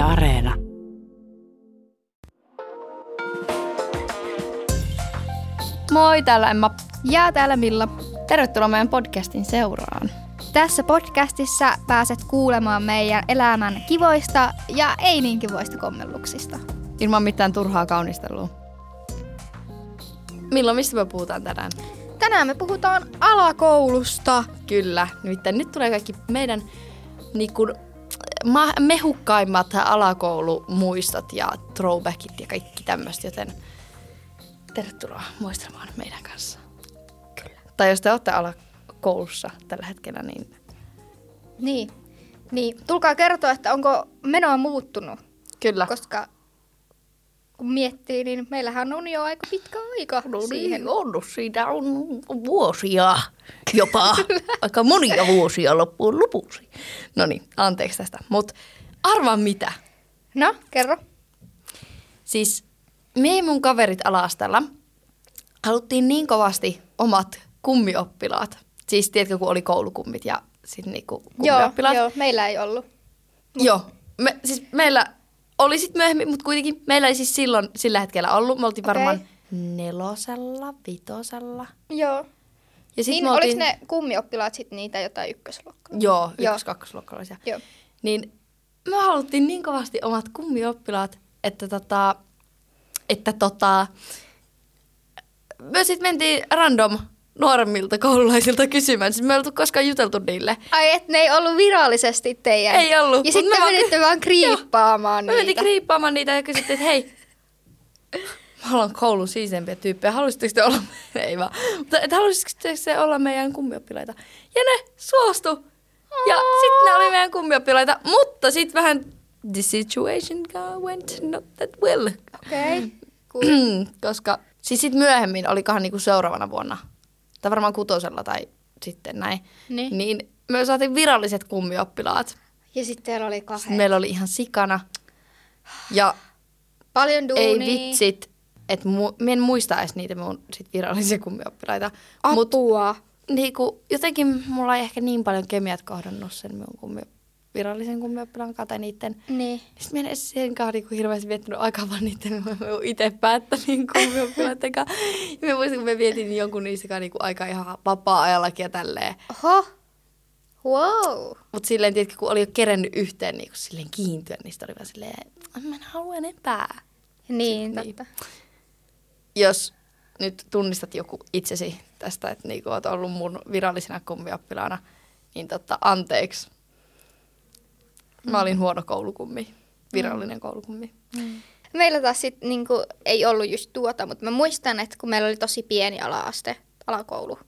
Yle Areena. Moi, täällä Emma. Ja täällä Milla. Tervetuloa meidän podcastin seuraan. Tässä podcastissa pääset kuulemaan meidän elämän kivoista ja ei niin kivoista kommelluksista. Ilman mitään turhaa kaunistelua. Milloin, mistä me puhutaan tänään? Tänään me puhutaan alakoulusta. Kyllä, nimittäin nyt tulee kaikki meidän niin kuin, ma- mehukkaimmat alakoulumuistot ja throwbackit ja kaikki tämmöistä, joten tervetuloa muistelemaan meidän kanssa. Kyllä. Tai jos te olette alakoulussa tällä hetkellä, niin Niin. Niin, tulkaa kertoa, että onko menoa muuttunut, kyllä. koska kun miettii, niin meillähän on jo aika pitkä aika No siihen. niin, on. Siitä on vuosia jopa. Aika monia vuosia loppuun lopuksi. No niin, anteeksi tästä. Mutta arvaa mitä. No, kerro. Siis me ja mun kaverit ala-asteella haluttiin niin kovasti omat kummioppilaat. Siis tiedätkö, kun oli koulukummit ja sitten niinku Joo, kummioppilaat. joo, meillä ei ollut. Joo. Me, siis meillä oli sitten myöhemmin, mutta kuitenkin meillä ei siis silloin sillä hetkellä ollut. Me oltiin Okei. varmaan nelosella, vitosella. Joo. Ja sit Niin, me oliko oltiin... ne kummioppilaat sitten niitä jotain ykkösluokkaa? Joo, Joo. ykkös kakkosluokkalaisia. Joo. Niin me haluttiin niin kovasti omat kummioppilaat, että tota, että tota, me sitten mentiin random nuoremmilta koululaisilta kysymään. Siis me ei oltu koskaan juteltu niille. Ai, et ne ei ollut virallisesti teidän. Ei ollut, Ja sitten vaan- menitte vaan kriippaamaan Me mentiin niitä. kriippaamaan niitä ja kysyttiin, että hei, mä olen koulun siisempiä tyyppejä, haluaisitteko te olla, ei vaan, mutta haluaisitteko te olla meidän kummioppilaita? Ja ne suostu. Ja sitten ne oli meidän kummioppilaita, mutta sitten vähän the situation went not that well. Okei. Okay. Cool. Koska siis sitten myöhemmin, olikohan niinku seuraavana vuonna, tai varmaan kutosella tai sitten näin, Niin. niin me saatiin viralliset kummioppilaat. Ja sitten teillä oli kahdet. Sitten meillä oli ihan sikana. Ja Paljon duunia. ei vitsit, että mu- mä en muista edes niitä mun sit virallisia kummioppilaita. Mut Apua. niinku, jotenkin mulla ei ehkä niin paljon kemiat kohdannut sen mun kummi, virallisen kummioppilaan kanssa tai niitten. Niin. Sitten mä en edes sen kanssa niinku hirveästi viettänyt aikaa vaan niitten, mä itse päättänyt kummioppilaiden kanssa. Ja mä muistan, kun mä vietin jonkun niistä kanssa niinku aika ihan vapaa-ajallakin ja tälleen. Oho. Wow. Mutta silleen, tiedätkö, kun oli jo kerennyt yhteen niinku silleen kiintyä, niin sitten oli vaan silleen, mä en halua enempää. Niin, Niin. totta. jos nyt tunnistat joku itsesi tästä, että niinku oot ollut mun virallisena kummioppilaana, niin totta, anteeksi. Mä olin huono koulukummi, virallinen koulukummi. Meillä taas sit niinku, ei ollut just tuota, mutta mä muistan, että kun meillä oli tosi pieni ala-aste, alakoulu.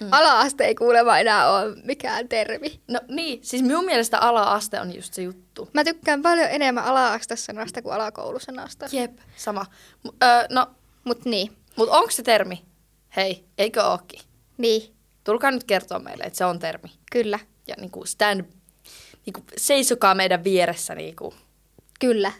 Mm. Ala-aste ei kuulemma enää ole mikään termi. No niin, siis minun mielestä ala-aste on just se juttu. Mä tykkään paljon enemmän ala-aste-sanasta kuin alakoulusanasta. Jep, sama. M- öö, no, Mut niin, mut onko se termi? Hei, eikö ookin? niin, Tulkaa nyt kertoa meille, että se on termi. kyllä, Ja niinku stand, niinku seisokaa meidän vieressä niinku. kyllä.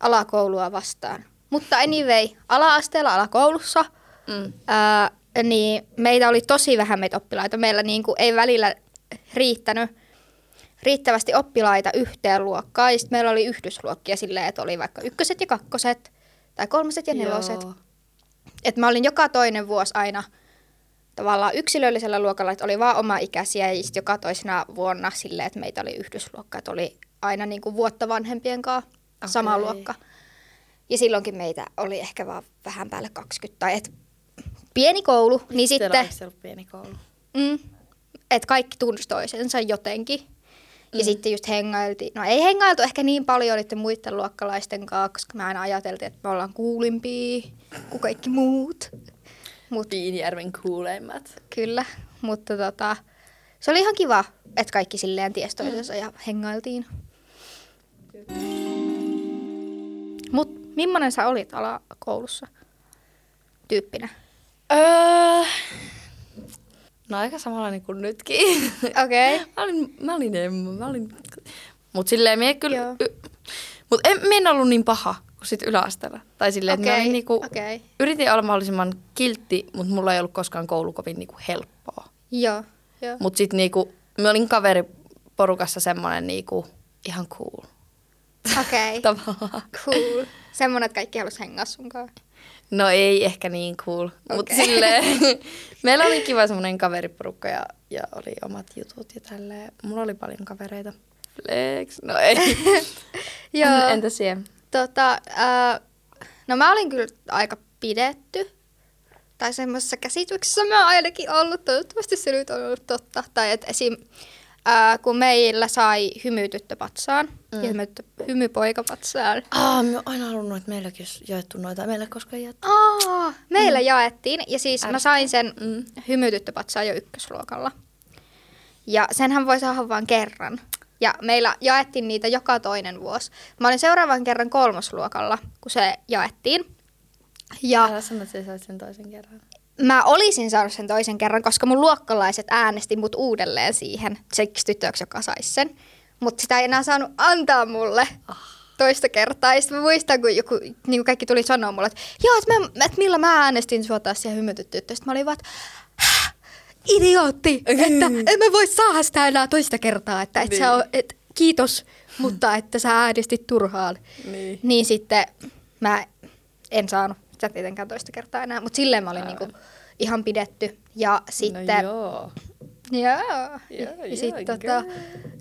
Alakoulua vastaan. Mutta anyway, ala-asteella alakoulussa, Mm. ää, niin meitä oli tosi vähän meitä oppilaita. Meillä niinku ei välillä riittänyt riittävästi oppilaita yhteen luokkaan. Ja meillä oli yhdysluokkia silleen, että oli vaikka ykköset ja kakkoset, tai kolmoset ja neloset. Joo. Et mä olin joka toinen vuosi aina tavallaan yksilöllisellä luokalla, että oli vaan oma ikäisiä ja joka toisena vuonna silleen, että meitä oli yhdysluokka, että oli aina niin kuin vuotta vanhempien kanssa sama Okei. luokka. Ja silloinkin meitä oli ehkä vaan vähän päälle 20 tai et pieni koulu, niin Teillä sitten olisi ollut pieni koulu. mm, että kaikki tunsi toisensa jotenkin. Ja Mm. sitten just hengailtiin. No ei hengailtu ehkä niin paljon niiden muiden luokkalaisten kanssa, koska me aina ajateltiin, että me ollaan kuulimpia kuin kaikki muut. Mut, Piinijärven kuuleimmat. kyllä, mutta tota, se oli ihan kiva, että kaikki silleen ties toisensa ja hengailtiin. Mut millainen sä olit alakoulussa tyyppinä? Öö, no aika samanlainen kuin nytkin. Okei. Okay. mä olin, mä olin, mä olin, mut silleen mie kyllä, Joo. y, mut en, en ollut niin paha kuin sit yläasteella. Tai silleen, että mä Okei, olin niinku, okei. yritin olla mahdollisimman kiltti, mutta mulla ei ollut koskaan koulu kovin niinku helppoa. Joo, joo. Mut sit niinku, mä olin kaveriporukassa semmonen niinku ihan cool Okei, okay. cool. Semmoinen, että kaikki halus hengaa sun kanssa. No ei ehkä niin cool, okay. mutta silleen, meillä oli kiva semmoinen kaveriporukka ja, ja oli omat jutut ja tälleen. Mulla oli paljon kavereita. Flex, no ei. Joo. Entä siellä? Tota, äh, no mä olin kyllä aika pidetty. Tai semmoisessa käsityksessä mä oon ainakin ollut. Toivottavasti se nyt on ollut totta. Tai että esim. Äh, kun meillä sai hymytyttöpatsaan mm. ja hymytty, hymypoikapatsaan. Aa, mä oon aina halunnut, että meilläkin olisi jaettu noita. Meillä ei koskaan jaettu. Aa, meillä mm. jaettiin. Ja siis mä sain sen Mm. hymytyttöpatsaan jo ykkösluokalla. Ja senhän voi saada vain kerran. Ja meillä jaettiin niitä joka toinen vuosi. Mä olin seuraavan kerran kolmosluokalla, kun se jaettiin. Ja Älä sano, että sä sen toisen kerran. mä olisin saanut sen toisen kerran, koska mun luokkalaiset äänesti mut uudelleen siihen siksi tytöksi, joka saisi sen. Mutta sitä ei enää saanut antaa mulle toista kertaa. Ja sitten mä muistan, kun joku, niin kuin kaikki tuli sanoa mulle, että joo, että, mä, että millä mä äänestin sua taas siihen hymytyttyä. Sitten mä olin vaan, että "Häh? Idiootti, että en mä voi saada sitä enää toista kertaa. Että, että Niin. sä, et, kiitos, mutta että sä äänestit turhaan. Niin. Niin sitten mä en saanut sitä tietenkään toista kertaa enää, mutta silleen mä olin niinku ihan pidetty. Ja sitten... No joo. Joo. Joo, ja joo, sitten girl. tota,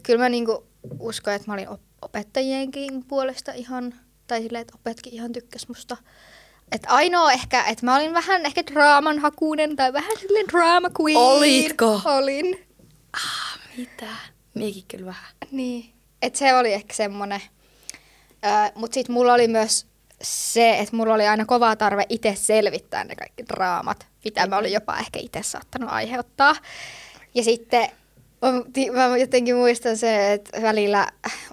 kyllä mä niinku uskon, että mä olin op- opettajienkin puolesta ihan, tai silleen, että opetkin ihan tykkäs musta. Että ainoa ehkä, että mä olin vähän ehkä draaman hakuinen tai vähän silleen drama queen. Olitko? Olin. Mitä? Miekin kyllä vähän. Niin. Että se oli ehkä semmonen. Öö, Mutta sitten mulla oli myös se, että mulla oli aina kova tarve itse selvittää ne kaikki draamat, mitä mä olin jopa ehkä itse saattanut aiheuttaa. Ja sitten mä- jotenkin muistan se, että välillä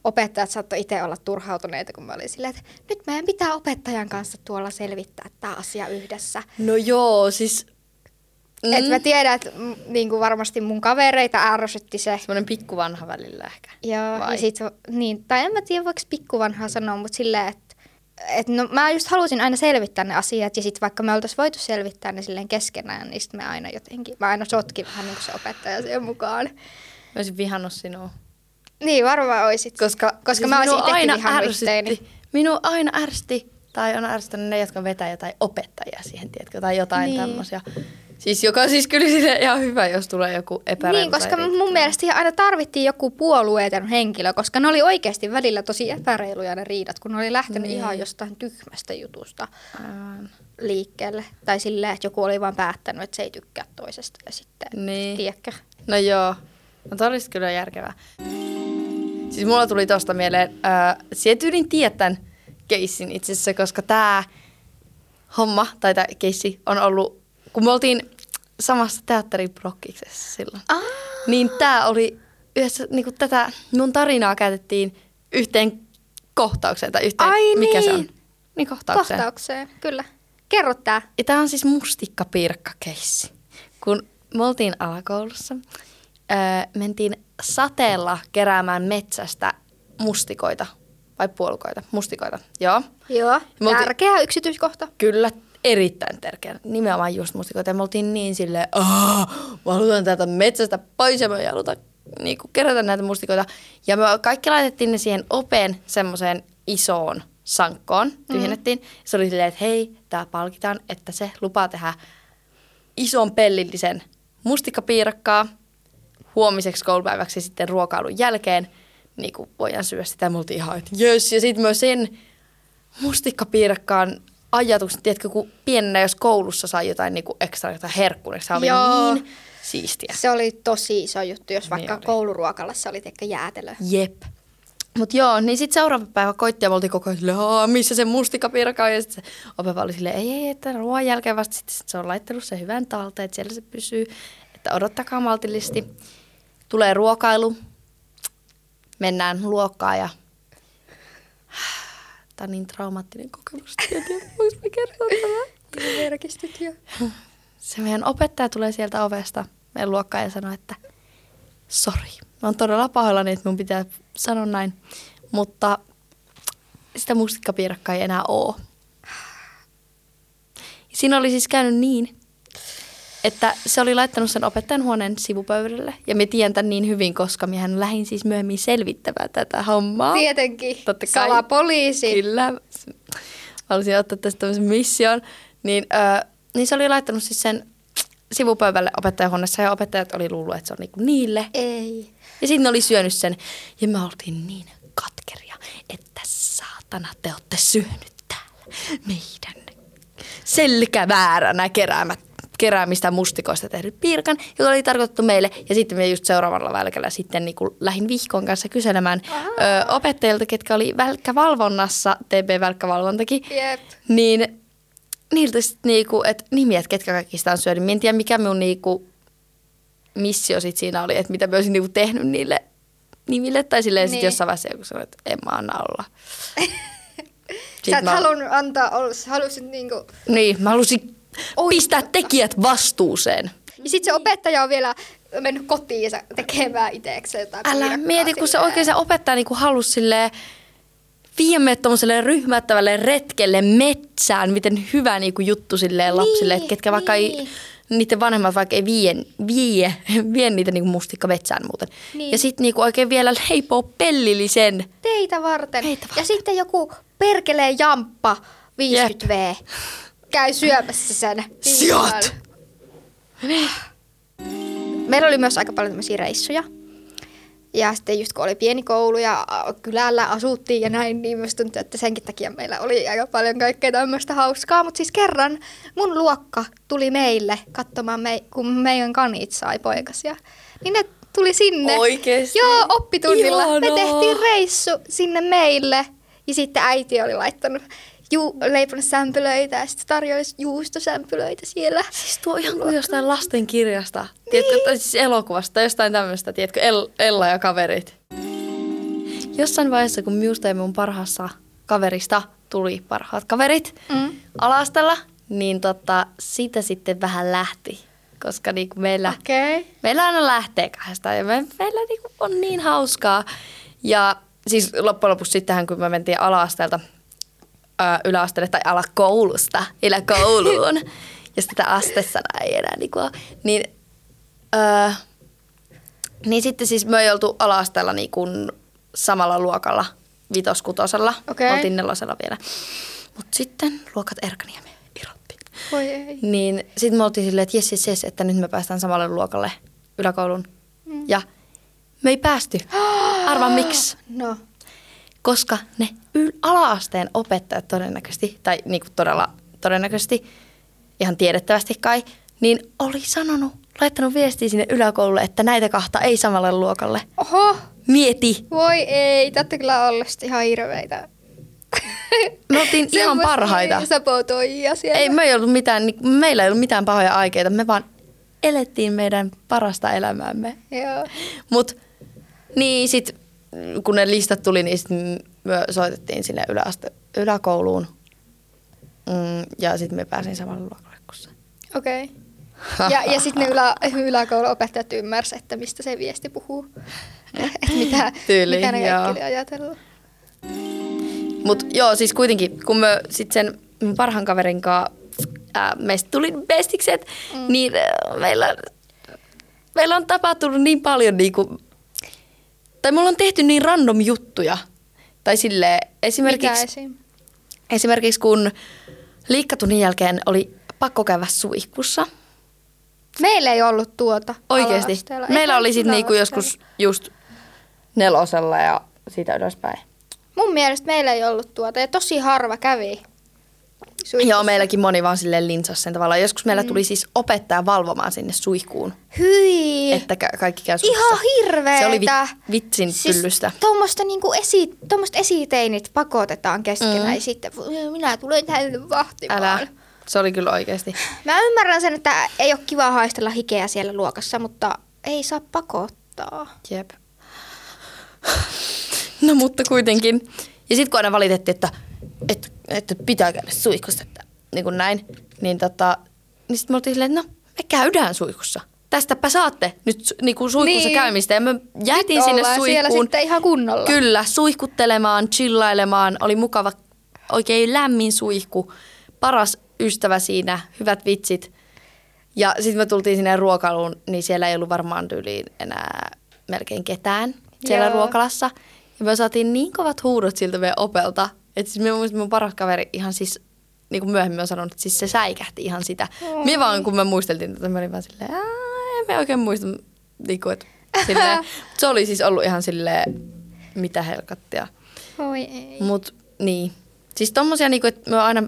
opettajat saattoi itse olla turhautuneita, kun mä olin silleen, että nyt meidän pitää opettajan kanssa tuolla selvittää tämä asia yhdessä. No joo, siis... Mm. Et mä tiedän, että mm, niin kuin varmasti mun kavereita ärsytti se, Semmoinen pikkuvanha välillä ehkä. Joo, Vai? ja sit, niin, tai en mä tiedä voiko pikkuvanhaa sanoa, mutta silleen, että et no, mä just halusin aina selvittää ne asiat, ja sitten vaikka me oltaisiin voitu selvittää ne silleen keskenään, niin sit me aina jotenkin, mä aina sotkin vähän niin kuin se opettaja siihen mukaan. Mä olisin vihannut sinua. Niin, varmaan oisit. Koska, Koska siis mä olisin itsekin aina vihannut itteeni. Minua aina ärsytti, tai on ärsyttänyt ne, jotka vetää jotain opettajia siihen, tiedätkö, tai jotain niin. tämmöisiä. Siis joka siis kyllä sille ihan hyvä, jos tulee joku epäreilu. Niin, koska mun riittävä. mielestä siihen aina tarvittiin joku puolueeton henkilö, koska ne oli oikeasti välillä tosi epäreiluja ne riidat, kun ne oli lähtenyt Niin. ihan jostain tyhmästä jutusta Aivan. liikkeelle. Tai silleen, että joku oli vaan päättänyt, että se ei tykkää toisesta ja sitten, Niin. tiedätkö? No joo, no toi olisi kyllä järkevää. Siis mulla tuli tosta mieleen, äh, tiedät tämän keissin itse asiassa, koska tämä homma tai tämä keissi on ollut, kun me oltiin samassa teatteriprokkiksessa silloin. Ah. Niin tämä oli yhdessä, niin kuin tätä mun tarinaa käytettiin yhteen kohtaukseen tai yhteen, Ai mikä se niin. on? Niin kohtaukseen. Kohtaukseen, kyllä. Kerro tää. Ja tämä on siis mustikkapiirkkakeissi. Kun me oltiin alakoulussa, öö, mentiin sateella keräämään metsästä mustikoita. Vai puolukoita? Mustikoita, joo. Joo, Me oltiin- tärkeä yksityiskohta. Kyllä, erittäin tärkeä. Nimenomaan just mustikoita. Ja me oltiin niin silleen, aah, mä haluan täältä metsästä pois ja me halutaan niin kerätä näitä mustikoita. Ja me kaikki laitettiin ne siihen opeen semmoiseen isoon sankkoon, tyhjennettiin. Mm. Se oli silleen, että hei, tää palkitaan, että se lupaa tehdä ison pellillisen mustikkapiirakkaa huomiseksi koulupäiväksi sitten ruokailun jälkeen niin kuin voidaan syödä sitä. Me oltiin ihan, että jös. Ja sitten myös sen mustikkapiirakkaan ajatuksen, tiedätkö, kun pienenä jos koulussa sai jotain niin kuin ekstra jotain herkkua, niin se oli Joo. niin siistiä. Se oli tosi iso juttu, jos vaikka Niin kouluruokalassa oli teikö jäätelö. Jep. Mut joo, niin sitten seuraava päivä koitti ja me oltiin koko ajan silleen, "Aa, missä se mustikkapiirakka on? Ja sitten se opeva oli silleen, ei, ei, että ruoan jälkeen vasta sitten se on laittanut sen hyvän talteen, että siellä se pysyy. Että odottakaa maltillisesti. Tulee ruokailu, mennään luokkaan ja Tämä on niin traumaattinen kokemus. Voinko mä kertoa tätä? Merkistyt jo. Se meidän opettaja tulee sieltä ovesta meidän luokkaan ja sanoo, että sori, mä oon todella pahoillani, että mun pitää sanoa näin, mutta sitä mustikkapiirakkaa ei enää oo. Ja siinä oli siis käynyt niin, että se oli laittanut sen opettajan huoneen sivupöydälle. Ja me tiedän tämän niin hyvin, koska mehän lähdin siis myöhemmin selvittämään tätä hommaa. Tietenkin. Totta kai. Salapoliisi. Kyllä. Halusin ottaa tästä tämmöisen mission. Niin, ö, niin se oli laittanut siis sen sivupöydälle opettajahuoneessa ja opettajat oli luullut, että se on niinku niille. Ei. Ja sitten ne oli syönyt sen. Ja me oltiin niin katkeria, että saatana te olette syönyt täällä meidän selkävääränä keräämät keräämistä mustikoista tehnyt piirkan, joka oli tarkoitettu meille. Ja sitten me just seuraavalla välkällä sitten niin lähdin vihkon kanssa kyselemään ö, opettajilta, ketkä oli välkkävalvonnassa, TB-välkkävalvontakin. Jep. Niin niiltä sitten niinku, että nimiä, että ketkä kaikista on syönyt. Mä en tiedä, mikä minun niinku missio sit siinä oli, että mitä mä olisin niinku tehnyt niille nimille. Tai silleen niin. Niin. sitten jossain vaiheessa joku sanoi, että en mä anna olla. Sä et mä- halunnut antaa olla, sä halusit niinku... Niin, mä halusin pistää tekijät vastuuseen. Ja sit se opettaja on vielä mennyt kotiinsa tekemään itsekseen jotain Älä mieti, kun se silleen. oikein se opettaja niinku halusi silleen viedä meidät tommoselle ryhmättävälle retkelle metsään, miten hyvä niinku juttu silleen lapsille, että ketkä vaikka ei, niin. niiden vanhemmat vaikka ei vie, vie, vie niitä niinku mustikka metsään muuten. Niin. Ja sitten niinku oikein vielä leipoo pellillisen. Teitä varten. Teitä varten. Ja sitten joku perkelee jamppa 50V käy syömässä sen. Siat! Meillä oli myös aika paljon tämmöisiä reissuja. Ja sitten just kun oli pieni koulu ja kylällä asuttiin ja näin, niin myös tuntui, että senkin takia meillä oli aika paljon kaikkea tämmöistä hauskaa. Mutta siis kerran mun luokka tuli meille katsomaan, me, kun meidän kanit sai poikasia. Niin ne tuli sinne. Oikeesti? Joo, oppitunnilla. Me Ihanaa. tehtiin reissu sinne meille. Ja sitten äiti oli laittanut ju- leiponut sämpylöitä ja sitten tarjoisi juustosämpylöitä siellä. Siis tuo ihan kuin jostain lastenkirjasta. Tiedätkö, tai siis elokuvasta tai jostain tämmöistä, tiedätkö, El- Ella ja kaverit. Jossain vaiheessa, kun minusta ja mun parhaassa kaverista tuli parhaat kaverit Mm. alastella, niin tota, siitä sitten vähän lähti. Koska niinku meillä. Okay. meillä aina lähtee kahdestaan ja me, meillä niinku on niin hauskaa. Ja siis loppujen lopuksi sittenhän, kun me mentiin ala-asteelta ö, yläasteelle tai alakoulusta yläkouluun, jos tätä astessanaa ei enää niinku ole, niin, ö, niin sitten siis me ei oltu ala-asteella niinku samalla luokalla vitoskutosella. Okei. Oltiin nelosella vielä. Mutta sitten luokat erkani ja me irrottiin. Voi ei. Niin sitten me oltiin silleen, että jes, jes, jes, että nyt me päästään samalle luokalle yläkoulun. Mm. Ja me ei päästy. Arvaa miksi? No. Koska ne yl- ala-asteen opettajat todennäköisesti, tai niinku todella todennäköisesti, ihan tiedettävästi kai, niin oli sanonut, laittanut viestiä sinne yläkoululle, että näitä kahta ei samalle luokalle. Oho. Mieti! Voi ei, olette kyllä sit ihan hirveitä. Me oltiin ihan parhaita. Sabotoijia siellä. Ei, me ei ollut mitään, niin- meillä ei ollut mitään pahoja aikeita, me vaan elettiin meidän parasta elämäämme. Joo. Mut niin sit kun ne listat tuli, niin sit me soitettiin sinne yläaste, yläkouluun. Mm, ja sitten me pääsin samalle luokalle kuin se. Okei. Okay. Ja, ja sitten ne ylä, yläkouluopettajat ymmärsivät, että mistä se viesti puhuu. Että mitä, Tyyli, mitä ne kaikki oli ajatellut. Mut joo, siis kuitenkin, kun me sit sen mun parhaan kaverin kanssa, ää, meistä tuli bestikset, mm. niin ää, meillä, meillä on tapahtunut niin paljon niinku, tai mulla on tehty niin random juttuja. Tai Mikä esimerkiksi, esim? esimerkiksi kun liikkatunnin jälkeen oli pakko käydä suihkussa. Meillä ei ollut tuota ala-asteella. Meillä oli sitten niinku yläasteella. joskus just nelosella ja siitä ylöspäin. Mun mielestä meillä ei ollut tuota ja tosi harva kävi. Suihkussa. Joo, meilläkin moni vaan silleen linsas sen tavalla. Joskus meillä mm. tuli siis opettaja valvomaan sinne suihkuun, Hyi. että ka- kaikki käy suihkussa. Ihan hirveetä. Se oli vi- vitsin siis pyllystä. Tuommoista niinku esi, esiteinit pakotetaan keskenään Mm. ja sitten minä tulen tänne vahtimaan. Älä. Se oli kyllä oikeasti. Mä ymmärrän sen, että ei ole kiva haistella hikeä siellä luokassa, mutta ei saa pakottaa. Jep. No mutta kuitenkin. Ja sitten kun aina valitettiin, että, että, että pitää käydä suihkussa, että niin kuin näin, niin, tota, niin sitten me oltiin silleen, että no me käydään suihkussa. Tästäpä saatte nyt niin kuin suihkussa Niin. käymistä. Ja me jäätiin Nyt sinne suihkuun. siellä sitten ihan kunnolla. Kyllä, suihkuttelemaan, chillailemaan. Oli mukava, oikein lämmin suihku. Paras ystävä siinä, hyvät vitsit. Ja sitten me tultiin sinne ruokailuun, niin siellä ei ollut varmaan tyyliin enää melkein ketään siellä Joo. ruokalassa. Ja me saatiin niin kovat huudot siltä meidän opelta, että siis minun, muistin, mun paras kaveri ihan siis, niin kuin myöhemmin on sanonut, että siis se säikähti ihan sitä. Mm. Me vaan, kun me muisteltiin tätä, me olin vaan silleen, "Ää, en me oikein muista, niin kuin, että silleen, se oli siis ollut ihan silleen, mitä helkattia. Oi ei. Mut niin. Siis tommosia niinku, että me aina,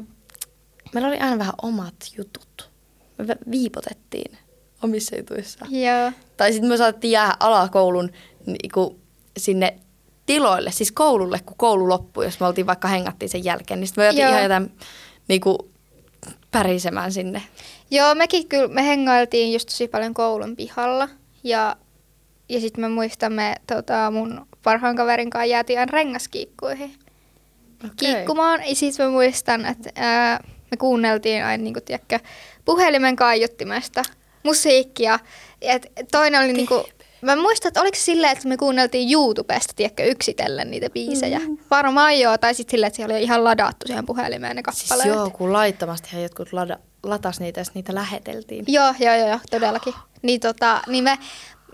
meillä oli aina vähän omat jutut. Me viipotettiin omissa jutuissa. Joo. Tai sitten me saatettiin jäädä alakoulun niinku, sinne tiloille, siis koululle, kun koulu loppui, jos me oltiin vaikka hengattiin sen jälkeen, niin sitten me jäätiin Joo. ihan jotain niinku, pärisemään sinne. Joo, mekin kyllä, me hengailtiin just tosi paljon koulun pihalla. Ja, ja sitten me muistamme, tota, mun parhaan kaverin kanssa jäätiin aina rengaskiikkuihin kiikkumaan. Ja sitten mä muistan, että ää, me kuunneltiin aina, niin kuin, tiedätkö, puhelimen kaiuttimesta musiikkia. Et toinen oli niinku, mä muistan, että oliko se silleen, että me kuunneltiin YouTubesta, tiedätkö, yksitellen niitä biisejä. Mm. Varmaan joo, tai sitten silleen, että siellä oli ihan ladattu siihen puhelimeen ne Siis kappaleet. joo, kun laittomasti jotkut lada, latas niitä ja niitä läheteltiin. Joo, joo, joo, joo todellakin. Niin, tota, niin me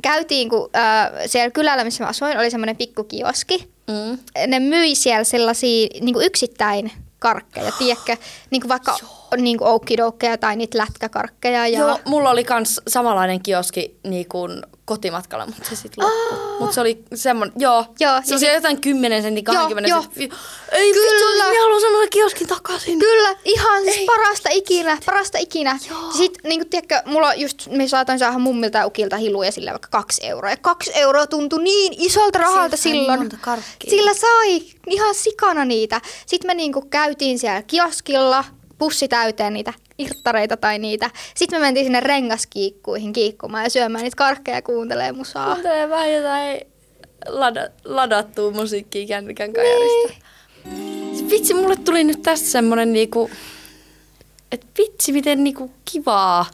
käytiin, kun äh, siellä kylällä, missä mä asuin, oli semmoinen pikkukioski. Mm. Ne myi siellä sellaisia niin yksittäin karkkeja, tiedätkö? Niin vaikka niin kuin oukkidoukkeja tai niitä lätkäkarkkeja. Ja... Joo, mulla oli kans samanlainen kioski niin kuin kotimatkalla, mutta se sitten loppui. Mutta se oli semmoinen, joo, Joo, se oli sit- jotain 10 sentin, 20 joo. sentin. Ei Kyllä. vittu, minä haluan semmoisen kioskin takaisin. Kyllä, ihan siis parasta ikinä, parasta ikinä. Sitten niin kuin, tiedätkö, mulla just, me saatoin saada mummilta ja ukilta hiluja sillä vaikka kaksi euroa. Ja kaksi euroa tuntui niin isolta rahalta Sieltä sai silloin. Sillä sai ihan sikana niitä. Sitten me niinku käytiin siellä kioskilla, pussi täyteen niitä irttareita tai niitä. Sitten me mentiin sinne rengaskiikkuihin kiikkumaan ja syömään niitä karkkeja ja kuuntelee musaa. Kuuntelee vähän jotain lada, ladattua musiikkia kännykän kajarista. Niin. Vitsi, mulle tuli nyt tästä semmonen niinku, että vitsi miten niinku kivaa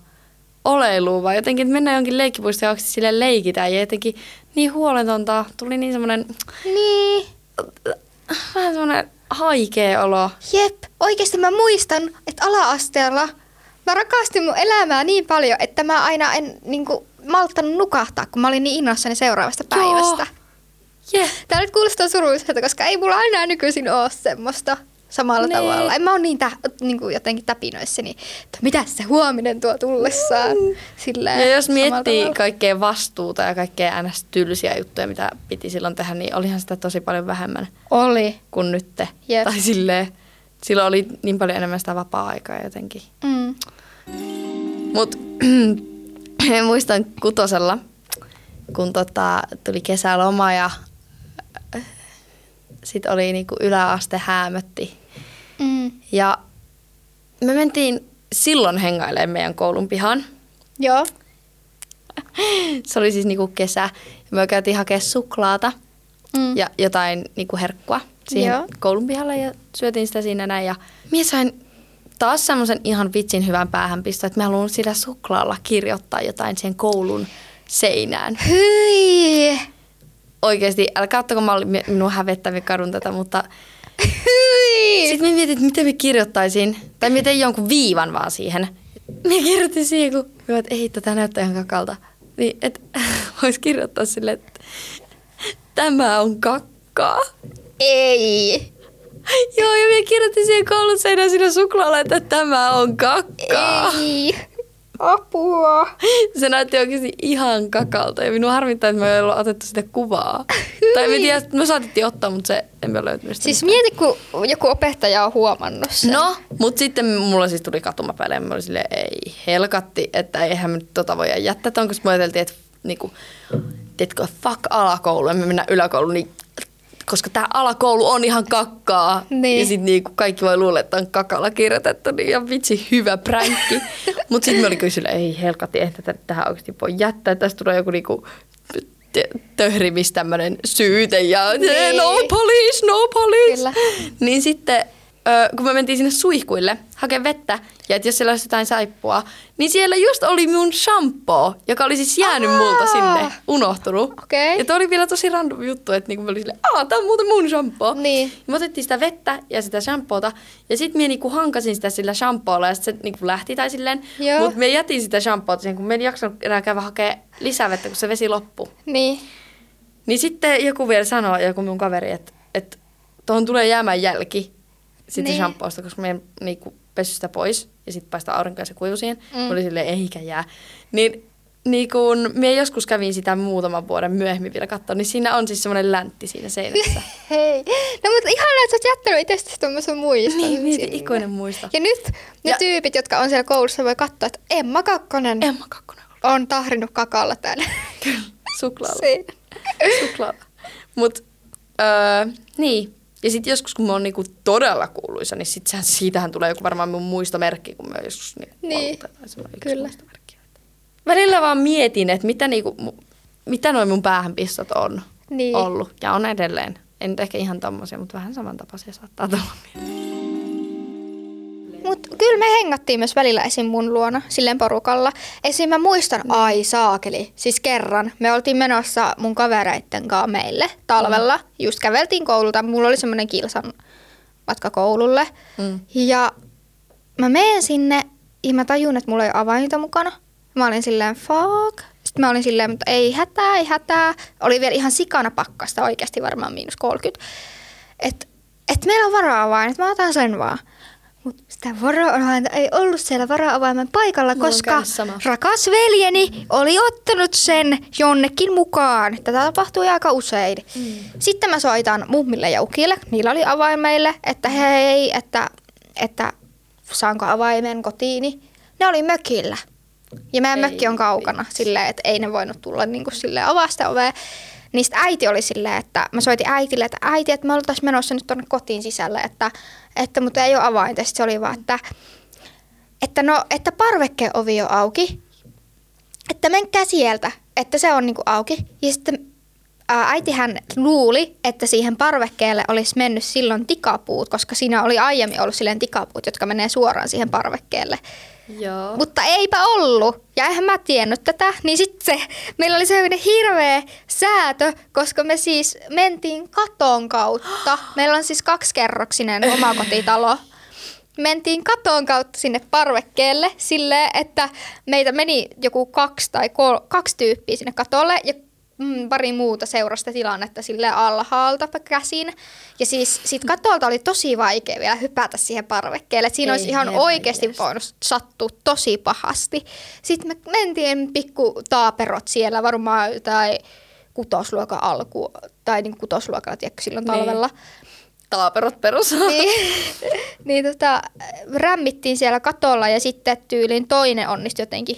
oleilua, vai jotenkin, että mennään jonkin leikkipuistoon ja sille leikitään ja jotenkin niin huoletonta. Tuli niin semmonen, Niin. vähän semmonen haikea olo. Jep, oikeasti mä muistan, että ala-asteella mä rakastin mun elämää niin paljon, että mä aina en niinku, malttanut nukahtaa, kun mä olin niin innoissani seuraavasta Joo. päivästä. Yeah. Tää nyt kuulostaa surulliselta, koska ei mulla enää nykyisin ole semmoista samalla Nee. tavalla. En mä oon niin, tä, niin kuin jotenkin täpinöissäni, että mitä se huominen tuo tullessaan. Silleen, Ja jos miettii tavalla. kaikkea vastuuta ja kaikkea ns. tylsiä juttuja, mitä piti silloin tehdä, niin olihan sitä tosi paljon vähemmän Oli. kuin nytte. Jep. Tai silleen, silloin oli niin paljon enemmän sitä vapaa-aikaa jotenkin. Mm. Mut muistan kutosella, kun tota, tuli kesäloma ja sitten oli niinku yläaste häämötti. Mm. Ja me mentiin silloin hengailemaan meidän koulun pihan. Joo. Se oli siis niinku kesä. Ja me käytiin hakemaan suklaata Mm. ja jotain niinku herkkua siihen Joo. koulun pihalle ja syötiin sitä siinä näin. Ja minä sain taas semmoisen ihan vitsin hyvän päähänpisto, että mä haluan sillä suklaalla kirjoittaa jotain siihen koulun seinään. Hyi! Oikeasti, älkää ottako malli minun hävettäviä kadun tätä, mutta sitten me mietin, että miten me kirjoittaisin, tai miten jonkun viivan vaan siihen. Me kirjoitin siihen, kun me että ei, tätä näyttää ihan kakalta. Niin, että voisi kirjoittaa silleen, että tämä on kakkaa. Ei! Joo, ja minä kirjoitin siihen koulun seinään siinä suklaalla, että tämä on kakkaa. Ei! Apua! Se näytti oikeasti ihan kakalta ja minua harmittaa, että me ei olla otettu sitä kuvaa. tai me tiedä, me saatettiin ottaa, mutta se emme ole löytänyt sitä. Siis mieti, kun joku opettaja on huomannut sen. No, mutta sitten mulla siis tuli katumapäälle ja mä olin silleen, ei helkatti, että eihän me nyt tota voi jättää ton, koska me ajateltiin, että niinku, tiedätkö, fuck alakoulu, emme mennä yläkouluun, niin koska tämä alakoulu on ihan kakkaa. Niin. Ja sitten niinku kaikki voi luulla, että on kakalla kirjoitettu, niin ihan vitsi hyvä pränkki. Mutta sitten me oli kyllä ei helkatti, ei tätä tähän oikeasti voi jättää. Tästä tulee joku niinku töhrimis tämmönen syyte ja Niin. no police, no police. Kyllä. Niin sitten kun me mentiin sinne suihkuille hakea vettä, ja että jos siellä olisi jotain saippua, niin siellä just oli mun shampoo, joka oli siis jäänyt Aa! multa sinne, unohtunut. Okei. Ja toi oli vielä tosi random juttu, että niinku mä olin silleen, aah, tää on muuten mun shampoo. Niin. Ja me otettiin sitä vettä ja sitä shampoota, ja sitten mä niinku hankasin sitä sillä shampoolla, ja sit se niinku lähti tai silleen. Joo. Mutta me jätin sitä shampoota siihen, kun me en jaksanut enää käydä hakea lisää vettä, kun se vesi loppui. Niin. Niin sitten joku vielä sanoi, joku mun kaveri, että, että tuohon tulee jäämään jälki siitä Niin. shampoosta, koska me niinku pesy sitä pois ja sitten paistaa aurinko ja se kuivu siihen. Mm. Oli silleen, eikä jää. Niin, niin kun me joskus kävin sitä muutaman vuoden myöhemmin vielä katsoa, niin siinä on siis semmoinen läntti siinä seinässä. Hei. No mutta ihan että sä oot jättänyt itsestäsi tommosen muiston. niin, mieti, sinne. ikuinen muisto. Ja nyt ne Ja- tyypit, jotka on siellä koulussa, voi katsoa, että Emma Kakkonen Emma Kakkonen. on tahrinut kakalla täällä. Kyllä, suklaalla. Suklaalla. Mut, öö, niin. Ja sitten joskus, kun mä oon niinku todella kuuluisa, niin sit sehän, siitähän tulee joku varmaan mun muistomerkki, kun mä joskus niinku Niin. Kyllä. Välillä vaan mietin, että mitä, niinku, mitä noin mun päähänpistot on Niin. ollut. Ja on edelleen. En nyt ehkä ihan tommosia, mutta vähän samantapaisia saattaa tulla mieleen. Mut kyllä me hengattiin myös välillä esim. mun luona, silleen porukalla. Esim. mä muistan, ai saakeli, siis kerran. Me oltiin menossa mun kavereitten kanssa meille talvella. Just käveltiin koululta, mulla oli semmoinen kilsan matka koululle. Mm. Ja mä menen sinne ja mä tajun, että mulla ei ole avainta mukana. Mä olin silleen, fuck. Sitten mä olin silleen, mutta ei hätää, ei hätää. Oli vielä ihan sikana pakkasta, oikeasti varmaan miinus 30. Että et meillä on vara-avain, että mä otan sen vaan. Mutta sitä vara-avainta ei ollut siellä vara-avaimen paikalla, Mulla koska rakas veljeni oli ottanut sen jonnekin mukaan. Tätä tapahtui aika usein. Mm. Sitten mä soitan mummille ja ukille, niillä oli avain meille, että hei, että, että saanko avaimen kotiini. Ne oli mökillä. Ja meidän Ei mökki on kaukana silleen, että ei ne voinut tulla niin kuin silleen avaa sitä ovea. Sit äiti oli silleen, että mä soitin äitille, että äiti, että me oltaisiin menossa nyt tuonne kotiin sisälle, että, että mutta ei ole avainta. Sitten se oli vaan, että, että no, että parvekkeovi on auki, että menkää sieltä, että se on niinku auki. Ja sitten äitihän luuli, että siihen parvekkeelle olisi mennyt silloin tikapuut, koska siinä oli aiemmin ollut silleen tikapuut, jotka menee suoraan siihen parvekkeelle. Joo. Mutta eipä ollut. Ja eihän mä tiennyt tätä. Niin sitten se, meillä oli sellainen hirveä säätö, koska me siis mentiin katon kautta. Meillä on siis kaksikerroksinen omakotitalo. Mentiin katon kautta sinne parvekkeelle silleen, että meitä meni joku kaksi tai kol- kaksi tyyppiä sinne katolle ja mm, pari muuta seurasta tilannetta sille alhaalta käsin. Ja siis sit katolta oli tosi vaikea vielä hypätä siihen parvekkeelle. Et siinä Ei olisi ihan oikeasti voinut sattua tosi pahasti. Sitten me mentiin pikku taaperot siellä, varmaan jotain kutosluokan alku, tai niin kutosluokalla, tiedätkö, silloin Niin. talvella. Taaperot perus. Niin, niin tota, rämmittiin siellä katolla ja sitten tyylin toinen onnistui jotenkin.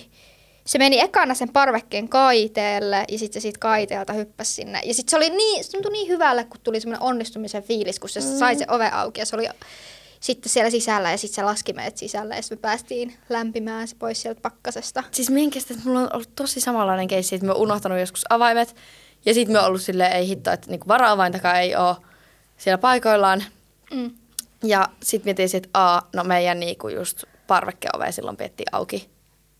Se meni ekana sen parvekkeen kaiteelle ja sitten se siitä kaiteelta hyppäsi sinne. Ja sitten se oli niin, se tuntui niin hyvälle, kun tuli semmoinen onnistumisen fiilis, kun se mm. sai se ove auki ja se oli sitten siellä sisällä ja sitten se laski meidät sisälle ja sitten me päästiin lämpimään se pois sieltä pakkasesta. Siis minkä kestä, että mulla on ollut tosi samanlainen keissi, että mä oon unohtanut joskus avaimet. Ja sitten me oon ollut silleen, ei hitto, että niinku vara-avaintakaan ei ole siellä paikoillaan. Mm. Ja sitten mietin, että a, no meidän niinku just parvekkeove silloin piettiin auki.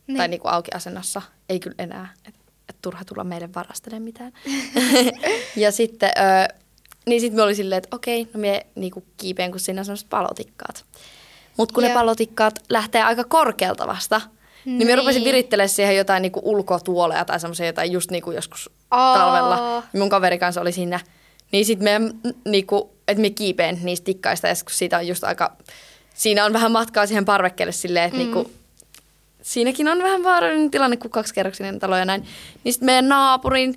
Niin. Niin. Tai niinku auki asennossa. Ei kyllä enää. Että et turha tulla meille varastelemaan mitään. ja sitten, ö, niin sitten me oli silleen, että okei, no me niinku kiipeen, kun siinä on semmoiset palotikkaat. Mutta kun Joo. ne palotikkaat lähtee aika korkealta vasta, niin, niin mä rupesin Niin. virittelemään siihen jotain niinku ulkotuoleja tai semmoisia jotain just niinku joskus Aa. talvella. Mun kaveri kanssa oli siinä. Niin sitten me, niinku, että me kiipeen niistä tikkaista, ja kun siitä on just aika, siinä on vähän matkaa siihen parvekkeelle silleen, että mm. niinku, siinäkin on vähän vaarallinen tilanne, kun kaksikerroksinen talo ja näin. Niin sitten meidän naapurin,